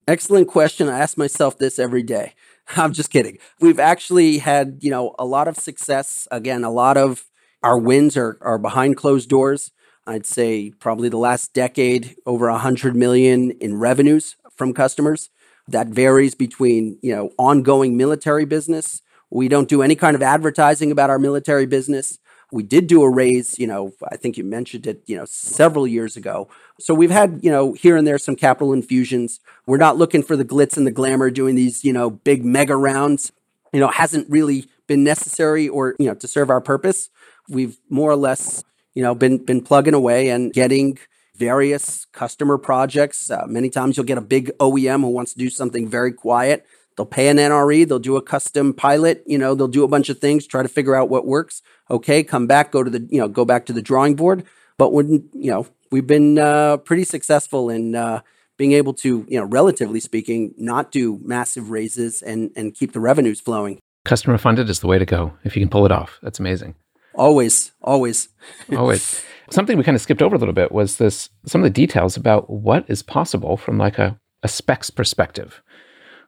B: Excellent question. I ask myself this every day. (laughs) I'm just kidding. We've actually had, you know, a lot of success. Again, a lot of our wins are, are behind closed doors. I'd say probably the last decade, over a hundred million in revenues from customers. That varies between, you know, ongoing military business. We don't do any kind of advertising about our military business. We did do a raise, you know, I think you mentioned it, you know, several years ago. So we've had, you know, here and there some capital infusions. We're not looking for the glitz and the glamour doing these, you know, big mega rounds. You know, hasn't really been necessary or, you know, to serve our purpose. We've more or less, you know, been been plugging away and getting various customer projects. Uh, many times you'll get a big OEM who wants to do something very quiet They'll pay an NRE, they'll do a custom pilot, you know, they'll do a bunch of things, try to figure out what works. Okay, come back, go to the, you know, go back to the drawing board. But when, you know, we've been uh, pretty successful in uh, being able to, you know, relatively speaking, not do massive raises and and keep the revenues flowing.
A: Customer funded is the way to go if you can pull it off. That's amazing.
B: Always, always,
A: always. (laughs) Something we kind of skipped over a little bit was this some of the details about what is possible from like a, a specs perspective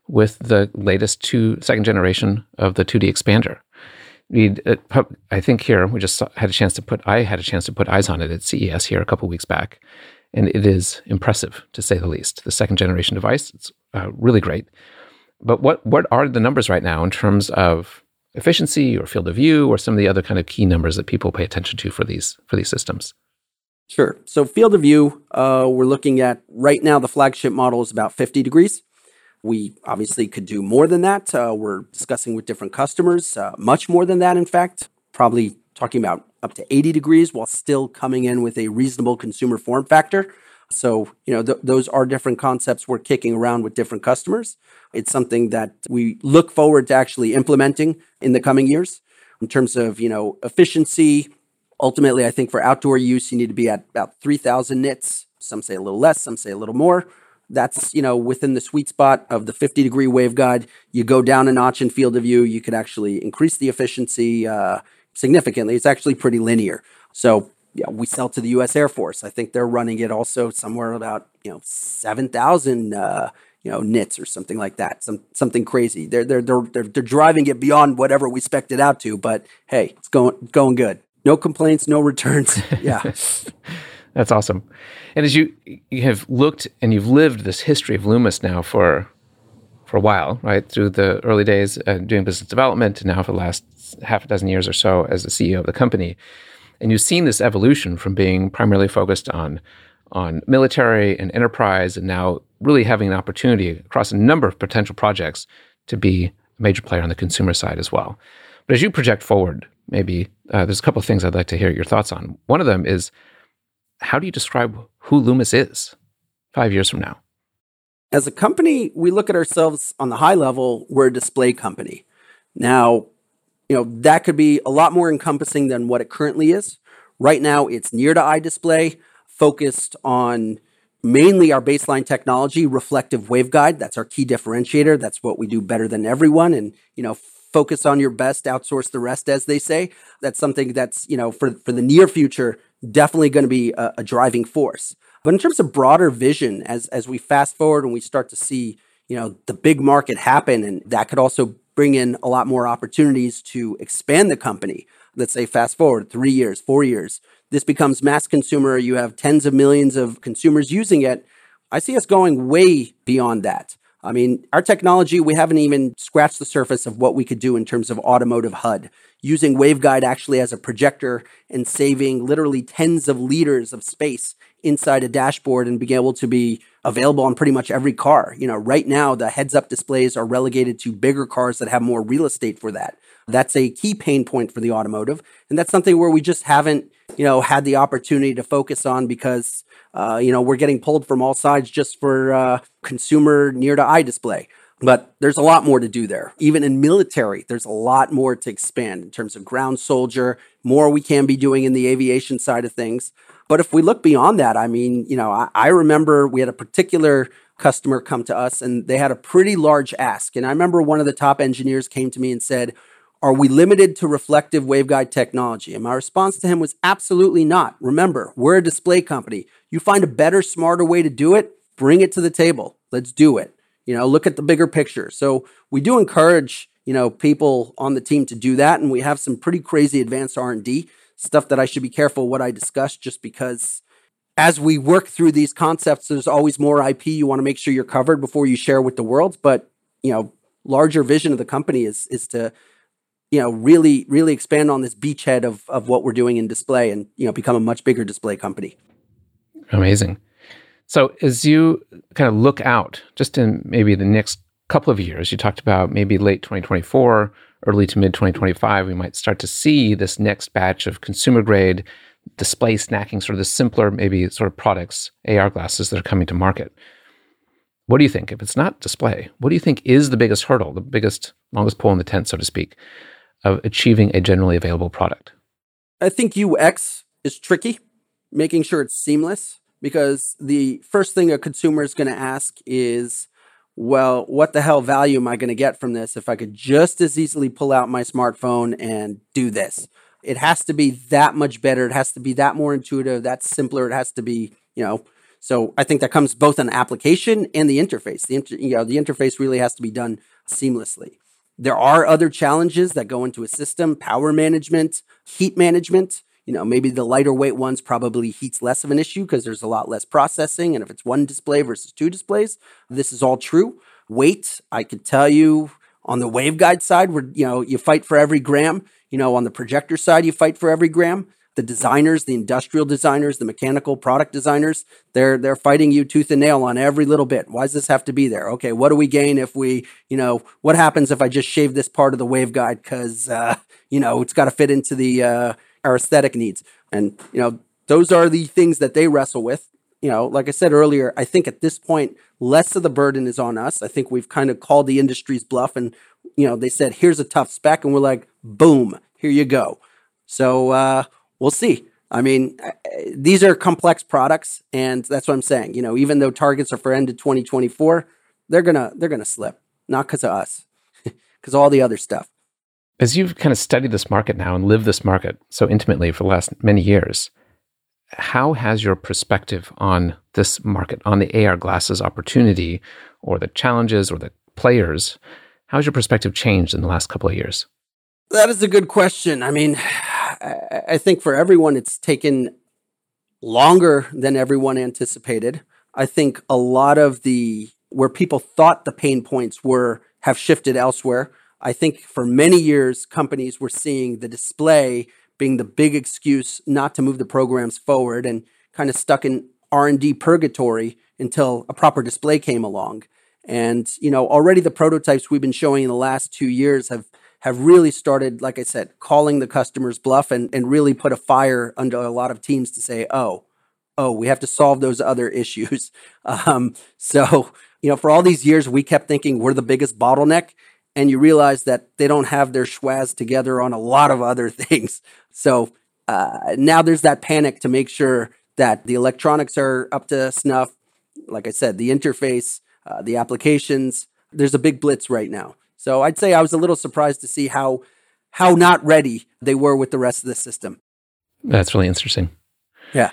A: with the latest two second generation of the 2D expander. Uh, I think here we just had a chance to put. I had a chance to put eyes on it at CES here a couple weeks back, and it is impressive to say the least. The second generation device, it's uh, really great. But what what are the numbers right now in terms of efficiency or field of view or some of the other kind of key numbers that people pay attention to for these for these systems?
B: Sure. So field of view, uh, we're looking at right now. The flagship model is about 50 degrees. We obviously could do more than that. Uh, we're discussing with different customers, uh, much more than that, in fact, probably talking about up to 80 degrees while still coming in with a reasonable consumer form factor. So, you know, th- those are different concepts we're kicking around with different customers. It's something that we look forward to actually implementing in the coming years in terms of, you know, efficiency. Ultimately, I think for outdoor use, you need to be at about 3,000 nits. Some say a little less, some say a little more that's you know within the sweet spot of the 50 degree waveguide you go down a notch in field of view you could actually increase the efficiency uh, significantly it's actually pretty linear so yeah we sell to the us air force i think they're running it also somewhere about you know 7000 uh, you know nits or something like that some something crazy they're, they're they're they're they're driving it beyond whatever we spec it out to but hey it's going going good no complaints no returns (laughs) yeah
A: That's awesome. And as you you have looked and you've lived this history of Lumus now for for a while, right? Through the early days uh, doing business development, and now for the last half a dozen years or so as the CEO of the company, and you've seen this evolution from being primarily focused on on military and enterprise, and now really having an opportunity across a number of potential projects to be a major player on the consumer side as well. But as you project forward, maybe uh, there's a couple of things I'd like to hear your thoughts on. One of them is how do you describe who Lumus is five years from now?
B: As a company, we look at ourselves on the high level, we're a display company. Now, you know, that could be a lot more encompassing than what it currently is. Right now, it's near to eye display, focused on mainly our baseline technology, reflective waveguide. That's our key differentiator. That's what we do better than everyone. And, you know, focus on your best, outsource the rest, as they say. That's something that's, you know, for, for the near future, definitely going to be a, a, driving force. But in terms of broader vision, as as we fast forward and we start to see, you know, the big market happen, and that could also bring in a lot more opportunities to expand the company. Let's say fast forward three years, four years, this becomes mass consumer. You have tens of millions of consumers using it. I see us going way beyond that. I mean, our technology, we haven't even scratched the surface of what we could do in terms of automotive HUD using waveguide actually as a projector and saving literally tens of liters of space inside a dashboard and being able to be available on pretty much every car. You know, right now the heads up displays are relegated to bigger cars that have more real estate for that. That's a key pain point for the automotive. And that's something where we just haven't, you know, had the opportunity to focus on because, uh, you know, we're getting pulled from all sides just for uh, consumer near to eye display. But there's a lot more to do there. Even in military, there's a lot more to expand in terms of ground soldier, more we can be doing in the aviation side of things. But if we look beyond that, I mean, you know, I, I remember we had a particular customer come to us and they had a pretty large ask. And I remember one of the top engineers came to me and said, Are we limited to reflective waveguide technology? And my response to him was absolutely not. Remember, we're a display company. You find a better, smarter way to do it, bring it to the table. Let's do it. You know, look at the bigger picture. So we do encourage, you know, people on the team to do that. And we have some pretty crazy advanced R&D stuff that I should be careful what I discuss just because as we work through these concepts, there's always more IP you want to make sure you're covered before you share with the world. But, you know, larger vision of the company is is to, you know, really, really expand on this beachhead of of what we're doing in display and, you know, become a much bigger display company.
A: Amazing. So as you kind of look out, just in maybe the next couple of years, you talked about maybe late 2024, early to mid 2025, we might start to see this next batch of consumer grade display snacking, sort of the simpler, maybe sort of products, AR glasses that are coming to market. What do you think? If it's not display, what do you think is the biggest hurdle, the biggest, longest pole in the tent, so to speak, of achieving a generally available product?
B: I think UX is tricky, making sure it's seamless because the first thing a consumer is going to ask is, well, what the hell value am I going to get from this if I could just as easily pull out my smartphone and do this? It has to be that much better. It has to be that more intuitive, that simpler. It has to be, you know, so I think that comes both on application and the interface. The inter, you know, the interface really has to be done seamlessly. There are other challenges that go into a system, power management, heat management. You know, maybe the lighter weight ones probably heats less of an issue because there's a lot less processing. And if it's one display versus two displays, this is all true. Weight, I could tell you on the waveguide side, where you know you fight for every gram. You know, on the projector side, you fight for every gram. the designers, the industrial designers, the mechanical product designers, they're they're fighting you tooth and nail on every little bit. Why does this have to be there? Okay, what do we gain if we, you know, what happens if I just shave this part of the waveguide because uh, you know it's got to fit into the uh, our aesthetic needs? And you know, those are the things that they wrestle with. You know, like I said earlier, I think at this point, less of the burden is on us. I think we've kind of called the industry's bluff, and you know, they said, "Here's a tough spec," and we're like, "Boom, here you go." So uh, we'll see. I mean, these are complex products, and that's what I'm saying. You know, even though targets are for end of 2024, they're gonna they're gonna slip, not because of us, (laughs) because all the other stuff.
A: As you've kind of studied this market now and lived this market so intimately for the last many years, how has your perspective on this market, on the AR glasses opportunity, or the challenges, or the players, how has your perspective changed in the last couple of years?
B: That is a good question. I mean, I think for everyone, it's taken longer than everyone anticipated. I think a lot of the where people thought the pain points were have shifted elsewhere. I think for many years, companies were seeing the display being the big excuse not to move the programs forward and kind of stuck in R&D purgatory until a proper display came along. And you know, already the prototypes we've been showing in the last 2 years have have really started, like I said, calling the customer's bluff and, and really put a fire under a lot of teams to say, oh, oh, we have to solve those other issues. (laughs) Um, so, you know, for all these years, we kept thinking we're the biggest bottleneck. And you realize that they don't have their schwaz together on a lot of other (laughs) things. So uh, now there's that panic to make sure that the electronics are up to snuff. Like I said, the interface, uh, the applications, there's a big blitz right now. So I'd say I was a little surprised to see how how not ready they were with the rest of the system.
A: That's really interesting.
B: Yeah.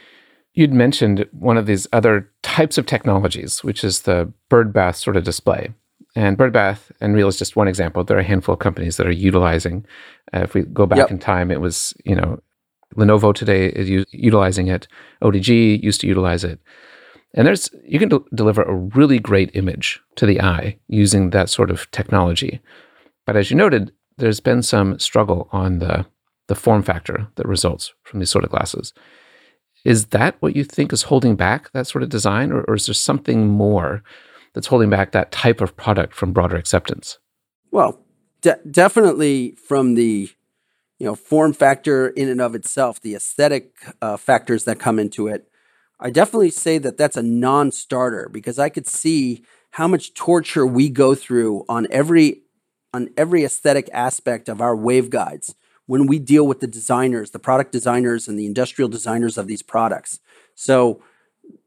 A: You'd mentioned one of these other types of technologies, which is the bird bath sort of display. And bird bath and Real is just one example. There are a handful of companies that are utilizing. Uh, if we go back yep. in time, it was you know Lenovo today is u- utilizing it. ODG used to utilize it. And there's you can de- deliver a really great image to the eye using that sort of technology. But as you noted, there's been some struggle on the the form factor that results from these sort of glasses. Is that what you think is holding back that sort of design, or, or is there something more that's holding back that type of product from broader acceptance?
B: Well, de- definitely from the you know form factor in and of itself, the aesthetic uh, factors that come into it. I definitely say that that's a non starter because I could see how much torture we go through on every on every aesthetic aspect of our waveguides when we deal with the designers, the product designers and the industrial designers of these products. So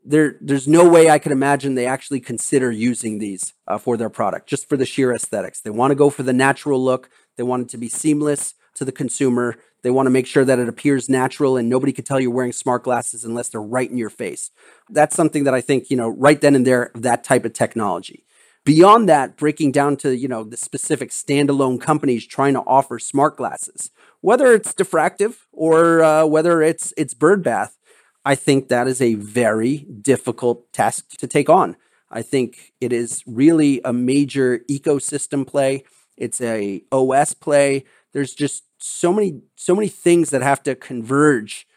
B: there, there's no way I could imagine they actually consider using these uh, for their product, just for the sheer aesthetics. They want to go for the natural look. They want it to be seamless to the consumer. They want to make sure that it appears natural and nobody can tell you're wearing smart glasses unless they're right in your face. That's something that I think, you know, right then and there, that type of technology. Beyond that, breaking down to, you know, the specific standalone companies trying to offer smart glasses, whether it's diffractive or uh, whether it's it's bird bath, I think that is a very difficult task to take on. I think it is really a major ecosystem play. It's a OS play. There's just so many so many things that have to converge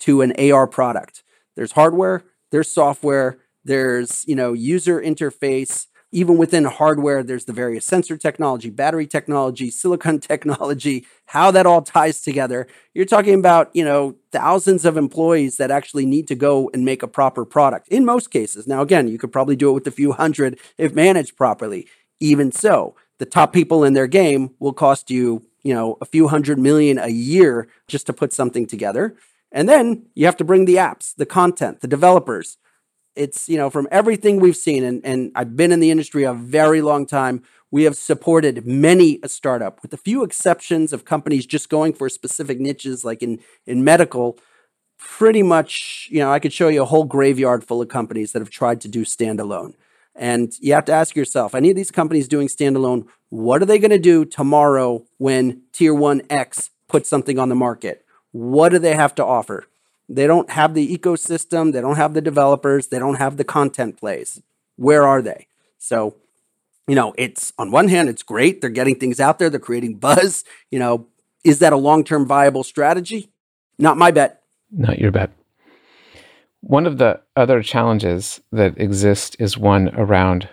B: to an AR product. There's hardware, there's software, there's, you know, user interface, even within hardware there's the various sensor technology, battery technology, silicon (laughs) technology, how that all ties together. You're talking about, you know, thousands of employees that actually need to go and make a proper product. In most cases. Now again, you could probably do it with a few hundred if managed properly. Even so, the top people in their game will cost you you know, a few hundred million a year just to put something together. And then you have to bring the apps, the content, the developers. It's, you know, from everything we've seen, and, and I've been in the industry a very long time, we have supported many a startup, with a few exceptions of companies just going for specific niches, like in, in medical. Pretty much, you know, I could show you a whole graveyard full of companies that have tried to do standalone. And you have to ask yourself any of these companies doing standalone, what are they going to do tomorrow when Tier 1 X puts something on the market? What do they have to offer? They don't have the ecosystem, they don't have the developers, they don't have the content plays. Where are they? So, you know, it's on one hand, it's great. They're getting things out there, they're creating buzz. You know, is that a long term viable strategy? Not my bet.
A: Not your bet. One of the other challenges that exist is one around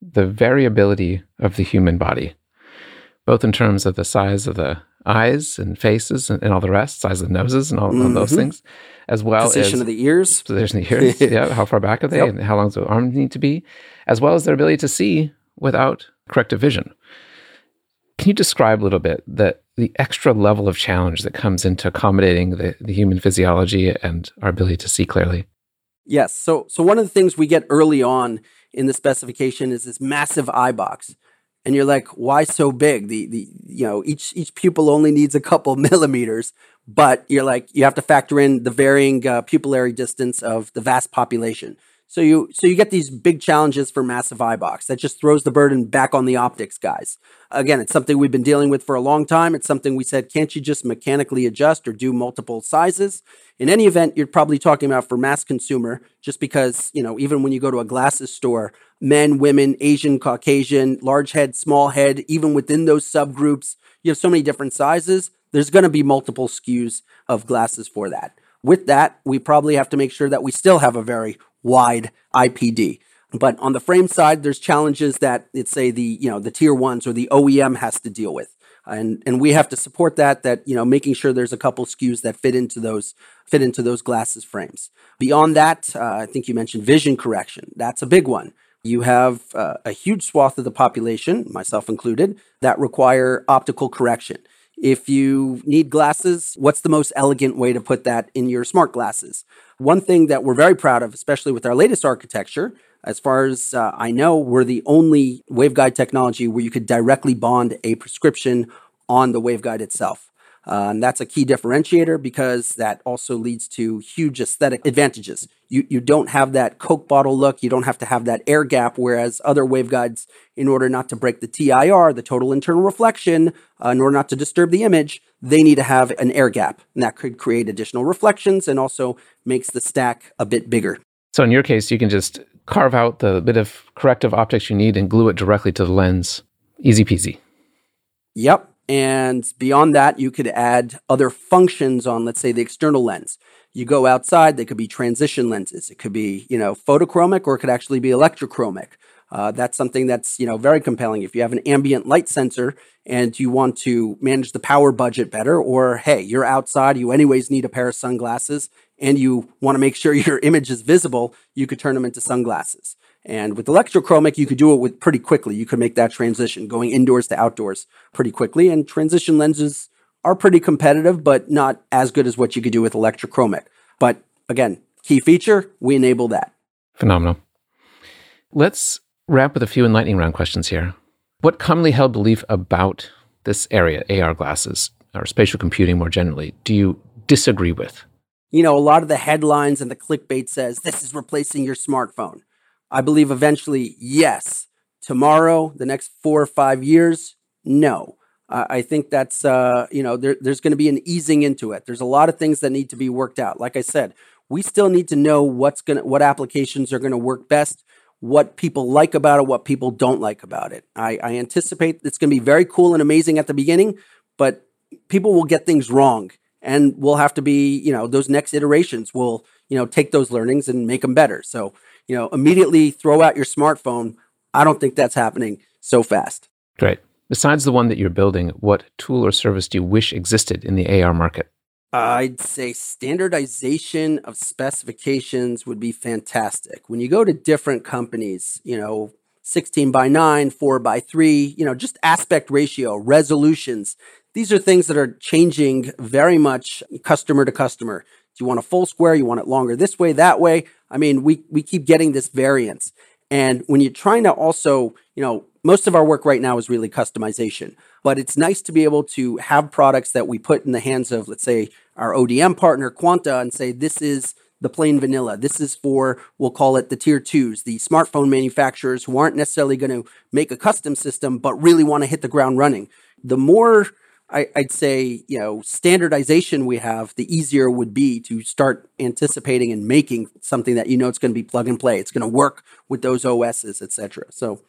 A: the variability of the human body, both in terms of the size of the eyes and faces and, and all the rest, size of noses and all,
B: Mhm.
A: all those things, as well
B: Position
A: as
B: of the ears.
A: position of the (laughs) ears. yeah, how far back are they,
B: Yep.
A: and how long does the arm need to be, as well as their ability to see without corrective vision. Can you describe a little bit that the extra level of challenge that comes into accommodating the, the human physiology and our ability to see clearly?
B: Yes. So so one of the things we get early on in the specification is this massive eye box. And you're like, why so big? The the you know, each each pupil only needs a couple (laughs) millimeters, but you're like you have to factor in the varying uh, pupillary distance of the vast population. So you so you get these big challenges for massive eye box. That just throws the burden back on the optics guys. Again, it's something we've been dealing with for a long time. It's something we said, can't you just mechanically adjust or do multiple sizes? In any event, you're probably talking about for mass consumer, just because, you know, even when you go to a glasses store, men, women, Asian, Caucasian, large head, small head, even within those subgroups, you have so many different sizes. There's going to be multiple SKUs of glasses for that. With that, we probably have to make sure that we still have a very wide IPD. But on the frame side, there's challenges that it's say the you know the tier ones or the OEM has to deal with, and and we have to support that. That you know making sure there's a couple SKUs that fit into those fit into those glasses frames. Beyond that, uh, I think you mentioned vision correction. That's a big one. You have uh, a huge swath of the population, myself included, that require optical correction. If you need glasses, what's the most elegant way to put that in your smart glasses? One thing that we're very proud of, especially with our latest architecture, as far as uh, I know, we're the only waveguide technology where you could directly bond a prescription on the waveguide itself. Uh, and that's a key differentiator because that also leads to huge aesthetic advantages. You, you don't have that Coke bottle look, you don't have to have that air gap, whereas other waveguides, in order not to break the TIR, the total internal reflection, uh, in order not to disturb the image, they need to have an air gap. And that could create additional reflections and also makes the stack a bit bigger.
A: So in your case, you can just carve out the bit of corrective optics you need and glue it directly to the lens. Easy peasy.
B: Yep. And beyond that, you could add other functions on, let's say, the external lens. You go outside, they could be transition lenses. It could be, you know, photochromic or it could actually be electrochromic. Uh, that's something that's, you know, very compelling. If you have an ambient light sensor and you want to manage the power budget better, or hey, you're outside, you anyways need a pair of sunglasses and you want to make sure (laughs) your image is visible, you could turn them into sunglasses. And with electrochromic, you could do it with pretty quickly. You could make that transition going indoors to outdoors pretty quickly. And transition lenses are pretty competitive, but not as good as what you could do with electrochromic. But again, key feature, we enable that.
A: Phenomenal. Let's wrap with a few enlightening round questions here. What commonly held belief about this area, AR glasses, or spatial computing more generally, do you disagree with?
B: You know, a lot of the headlines and the clickbait says this is replacing your smartphone. I believe eventually, yes. Tomorrow, the next four or five years, no. I think that's, uh, you know, there, there's going to be an easing into it. There's a lot of things that need to be worked out. Like I said, we still need to know what's going what applications are going to work best, what people like about it, what people don't like about it. I, I anticipate it's going to be very cool and amazing at the beginning, but people will get things wrong and we'll have to be, you know, those next iterations will, you know, take those learnings and make them better. So, you know, immediately throw out your smartphone. I don't think that's happening so fast.
A: Great. Besides the one that you're building, what tool or service do you wish existed in the AR market?
B: I'd say standardization of specifications would be fantastic. When you go to different companies, you know, 16 by 9, 4 by 3, you know, just aspect ratio, resolutions. These are things that are changing very much customer to customer. Do you want a full square? You want it longer this way, that way? I mean, we, we keep getting this variance. And when you're trying to also, you know, most of our work right now is really customization, but it's nice to be able to have products that we put in the hands of, let's say, our ODM partner, Quanta, and say, this is the plain vanilla. This is for, we'll call it the tier twos, the smartphone manufacturers who aren't necessarily going to make a custom system, but really want to hit the ground running. The more I, would say, you know, standardization we have, the easier it would be to start anticipating and making something that you know it's going to be plug and play. It's going to work with those OSs, et cetera. So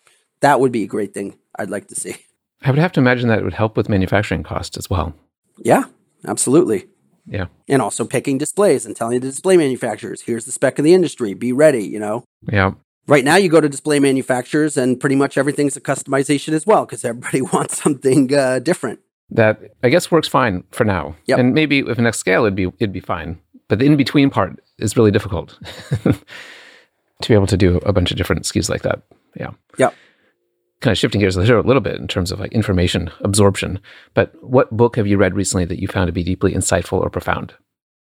B: that would be a great thing I'd like to see.
A: I would have to imagine that it would help with manufacturing costs as well.
B: Yeah, absolutely.
A: Yeah.
B: And also picking displays and telling the display manufacturers, here's the spec of the industry, be ready, you know.
A: Yeah.
B: Right now, you go to display manufacturers, and pretty much everything's a customization as well because everybody (laughs) wants something uh, different.
A: That I guess works fine for now.
B: Yep.
A: And maybe with the next scale, it'd be it'd be fine. But the in between part is really difficult (laughs) to be able to do a bunch of different SKUs like that. Yeah.
B: Yeah.
A: Kind of shifting gears a little, a little bit in terms of like information absorption. But what book have you read recently that you found to be deeply insightful or profound?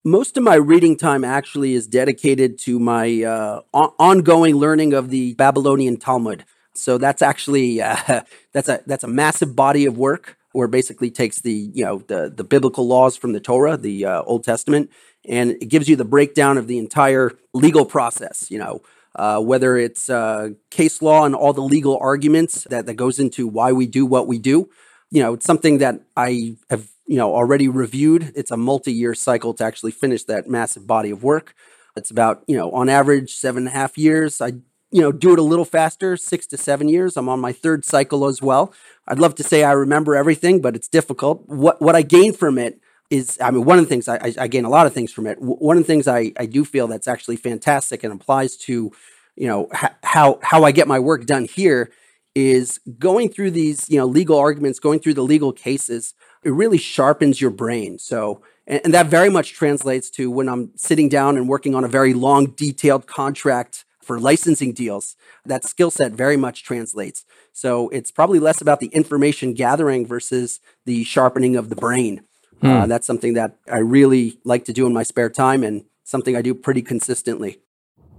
B: Most of my reading time actually is dedicated to my uh, on- ongoing learning of the Babylonian Talmud. So that's actually uh, (laughs) that's a that's a massive body of work where basically takes the you know the the biblical laws from the Torah, the uh, Old Testament, and it gives you the breakdown of the entire legal process. You know, uh, whether it's uh, case law and all the legal arguments that, that goes into why we do what we do. You know, it's something that I have you know already reviewed. It's a multi-year cycle to actually finish that massive body of work. It's about you know on average seven and a half years. I you know do it a little faster, six to seven years. I'm on my third cycle as well. I'd love to say I remember everything, but it's difficult. What what I gain from it is, I mean, one of the things I, I, I gain a lot of things from it. W- One of the things I, I do feel that's actually fantastic and applies to, you know, h- how how I get my work done here is going through these, you know, legal arguments, going through the legal cases. It really sharpens your brain. So, and, and that very much translates to when I'm sitting down and working on a very long, detailed contract for licensing deals. That skill set very much translates. So it's probably less about the information gathering versus the sharpening of the brain. Uh, that's something that I really like to do in my spare time and something I do pretty consistently.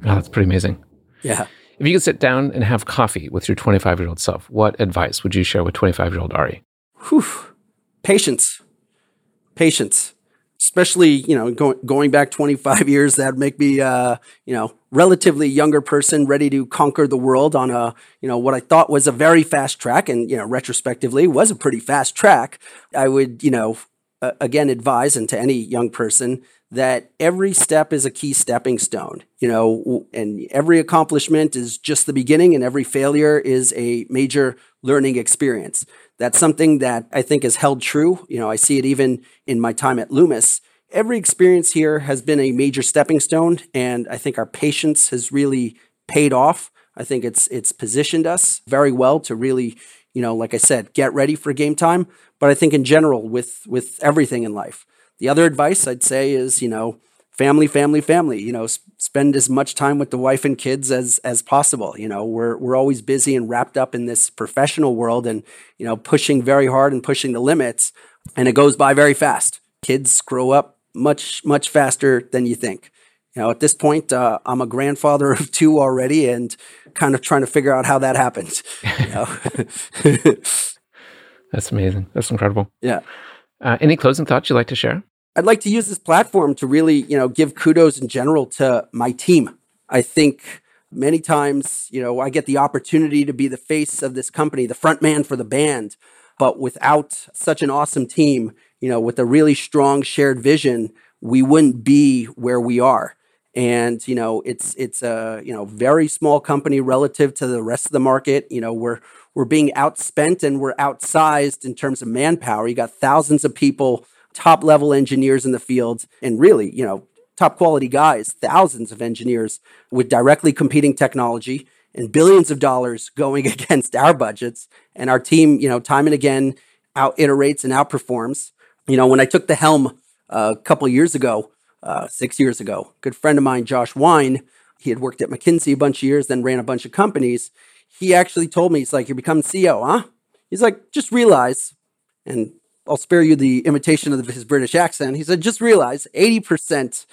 A: Oh, that's pretty amazing.
B: Yeah.
A: If you could sit down and have coffee with your 25 year old self, what advice would you share with 25 year old Ari?
B: Whew. Patience. Patience. Especially, you know, going going back 25 (laughs) years, that'd make me uh, you know, relatively younger person ready to conquer the world on a, you know, what I thought was a very fast track and, you know, retrospectively was a pretty fast track. I would, you know, uh, again advise and to any young person that every step is a key stepping stone you know and every accomplishment is just the beginning and every failure is a major learning experience. That's something that i think is held true you know i see it even in my time at lumus. Every experience here has been a major stepping stone and i think our patience has really paid off. I think it's it's positioned us very well to really you know like i said get ready for game time but i think in general with with everything in life. The other advice i'd say is you know family family family you know s- spend as much time with the wife and kids as as possible. You know we're we're always busy and wrapped up in this professional world and you know pushing very hard and pushing the limits and it goes by very fast. Kids grow up much much faster than you think you know at this point uh, i'm a grandfather of two already and kind of trying to figure out how that happens you know (laughs)
A: That's amazing. That's incredible.
B: yeah
A: Uh, any closing thoughts you'd like to share?
B: I'd like to use this platform to really, you know, give kudos in general to my team. I think many times, you know, I get the opportunity to be the face of this company, the front man for the band, but without such an awesome team, you know, with a really strong shared vision, we wouldn't be where we are. And you know, it's it's a you know very small company relative to the rest of the market. You know, we're we're being outspent and we're outsized in terms of manpower. You got thousands of people top level engineers in the field and really, you know, top quality guys, thousands of engineers with directly competing technology and billions of dollars (laughs) going against our budgets. And our team, you know, time and again out iterates and outperforms. You know, when I took the helm uh, a couple years ago, uh, six years ago, a good friend of mine, Josh Wine, he had worked at McKinsey a bunch of years, then ran a bunch of companies. He actually told me, he's like, you're becoming CEO, huh? He's like, just realize, and I'll spare you the imitation of his British accent. He said, just realize 80%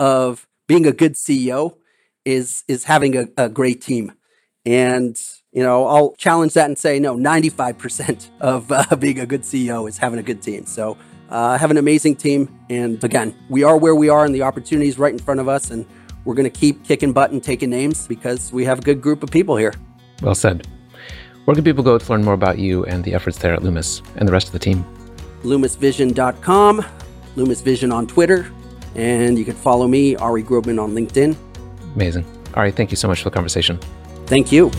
B: of being a good CEO is is having a, a great team. And you know, I'll challenge that and say no, 95% of uh, (laughs) being a good CEO is having a good team. So uh, I have an amazing team. And again, we are where we are and the opportunity is right in front of us. And we're going to keep kicking butt and taking names because we have a good group of people here.
A: Well said. Where can people go to learn more about you and the efforts there at Lumus and the rest of the team?
B: LumusVision.com, Lumus Vision on Twitter, and you can follow me, Ari Grobman, on LinkedIn.
A: Amazing. All right. Thank you so much for the conversation.
B: Thank you.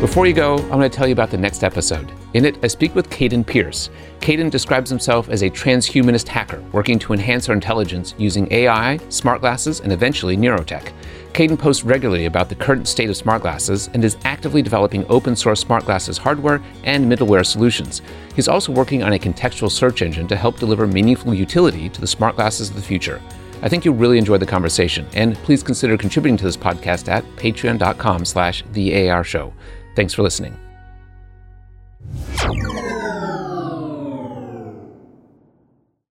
A: Before you go, I'm going to tell you about the next episode. In it, I speak with Cayden Pierce. Cayden describes himself as a transhumanist hacker working to enhance our intelligence using AI, smart glasses, and eventually neurotech. Cayden posts regularly about the current state of smart glasses and is actively developing open source smart glasses hardware and middleware solutions. He's also working on a contextual search engine to help deliver meaningful utility to the smart glasses of the future. I think you'll really enjoy the conversation, and please consider contributing to this podcast at patreon.com slash the AR show. Thanks for listening.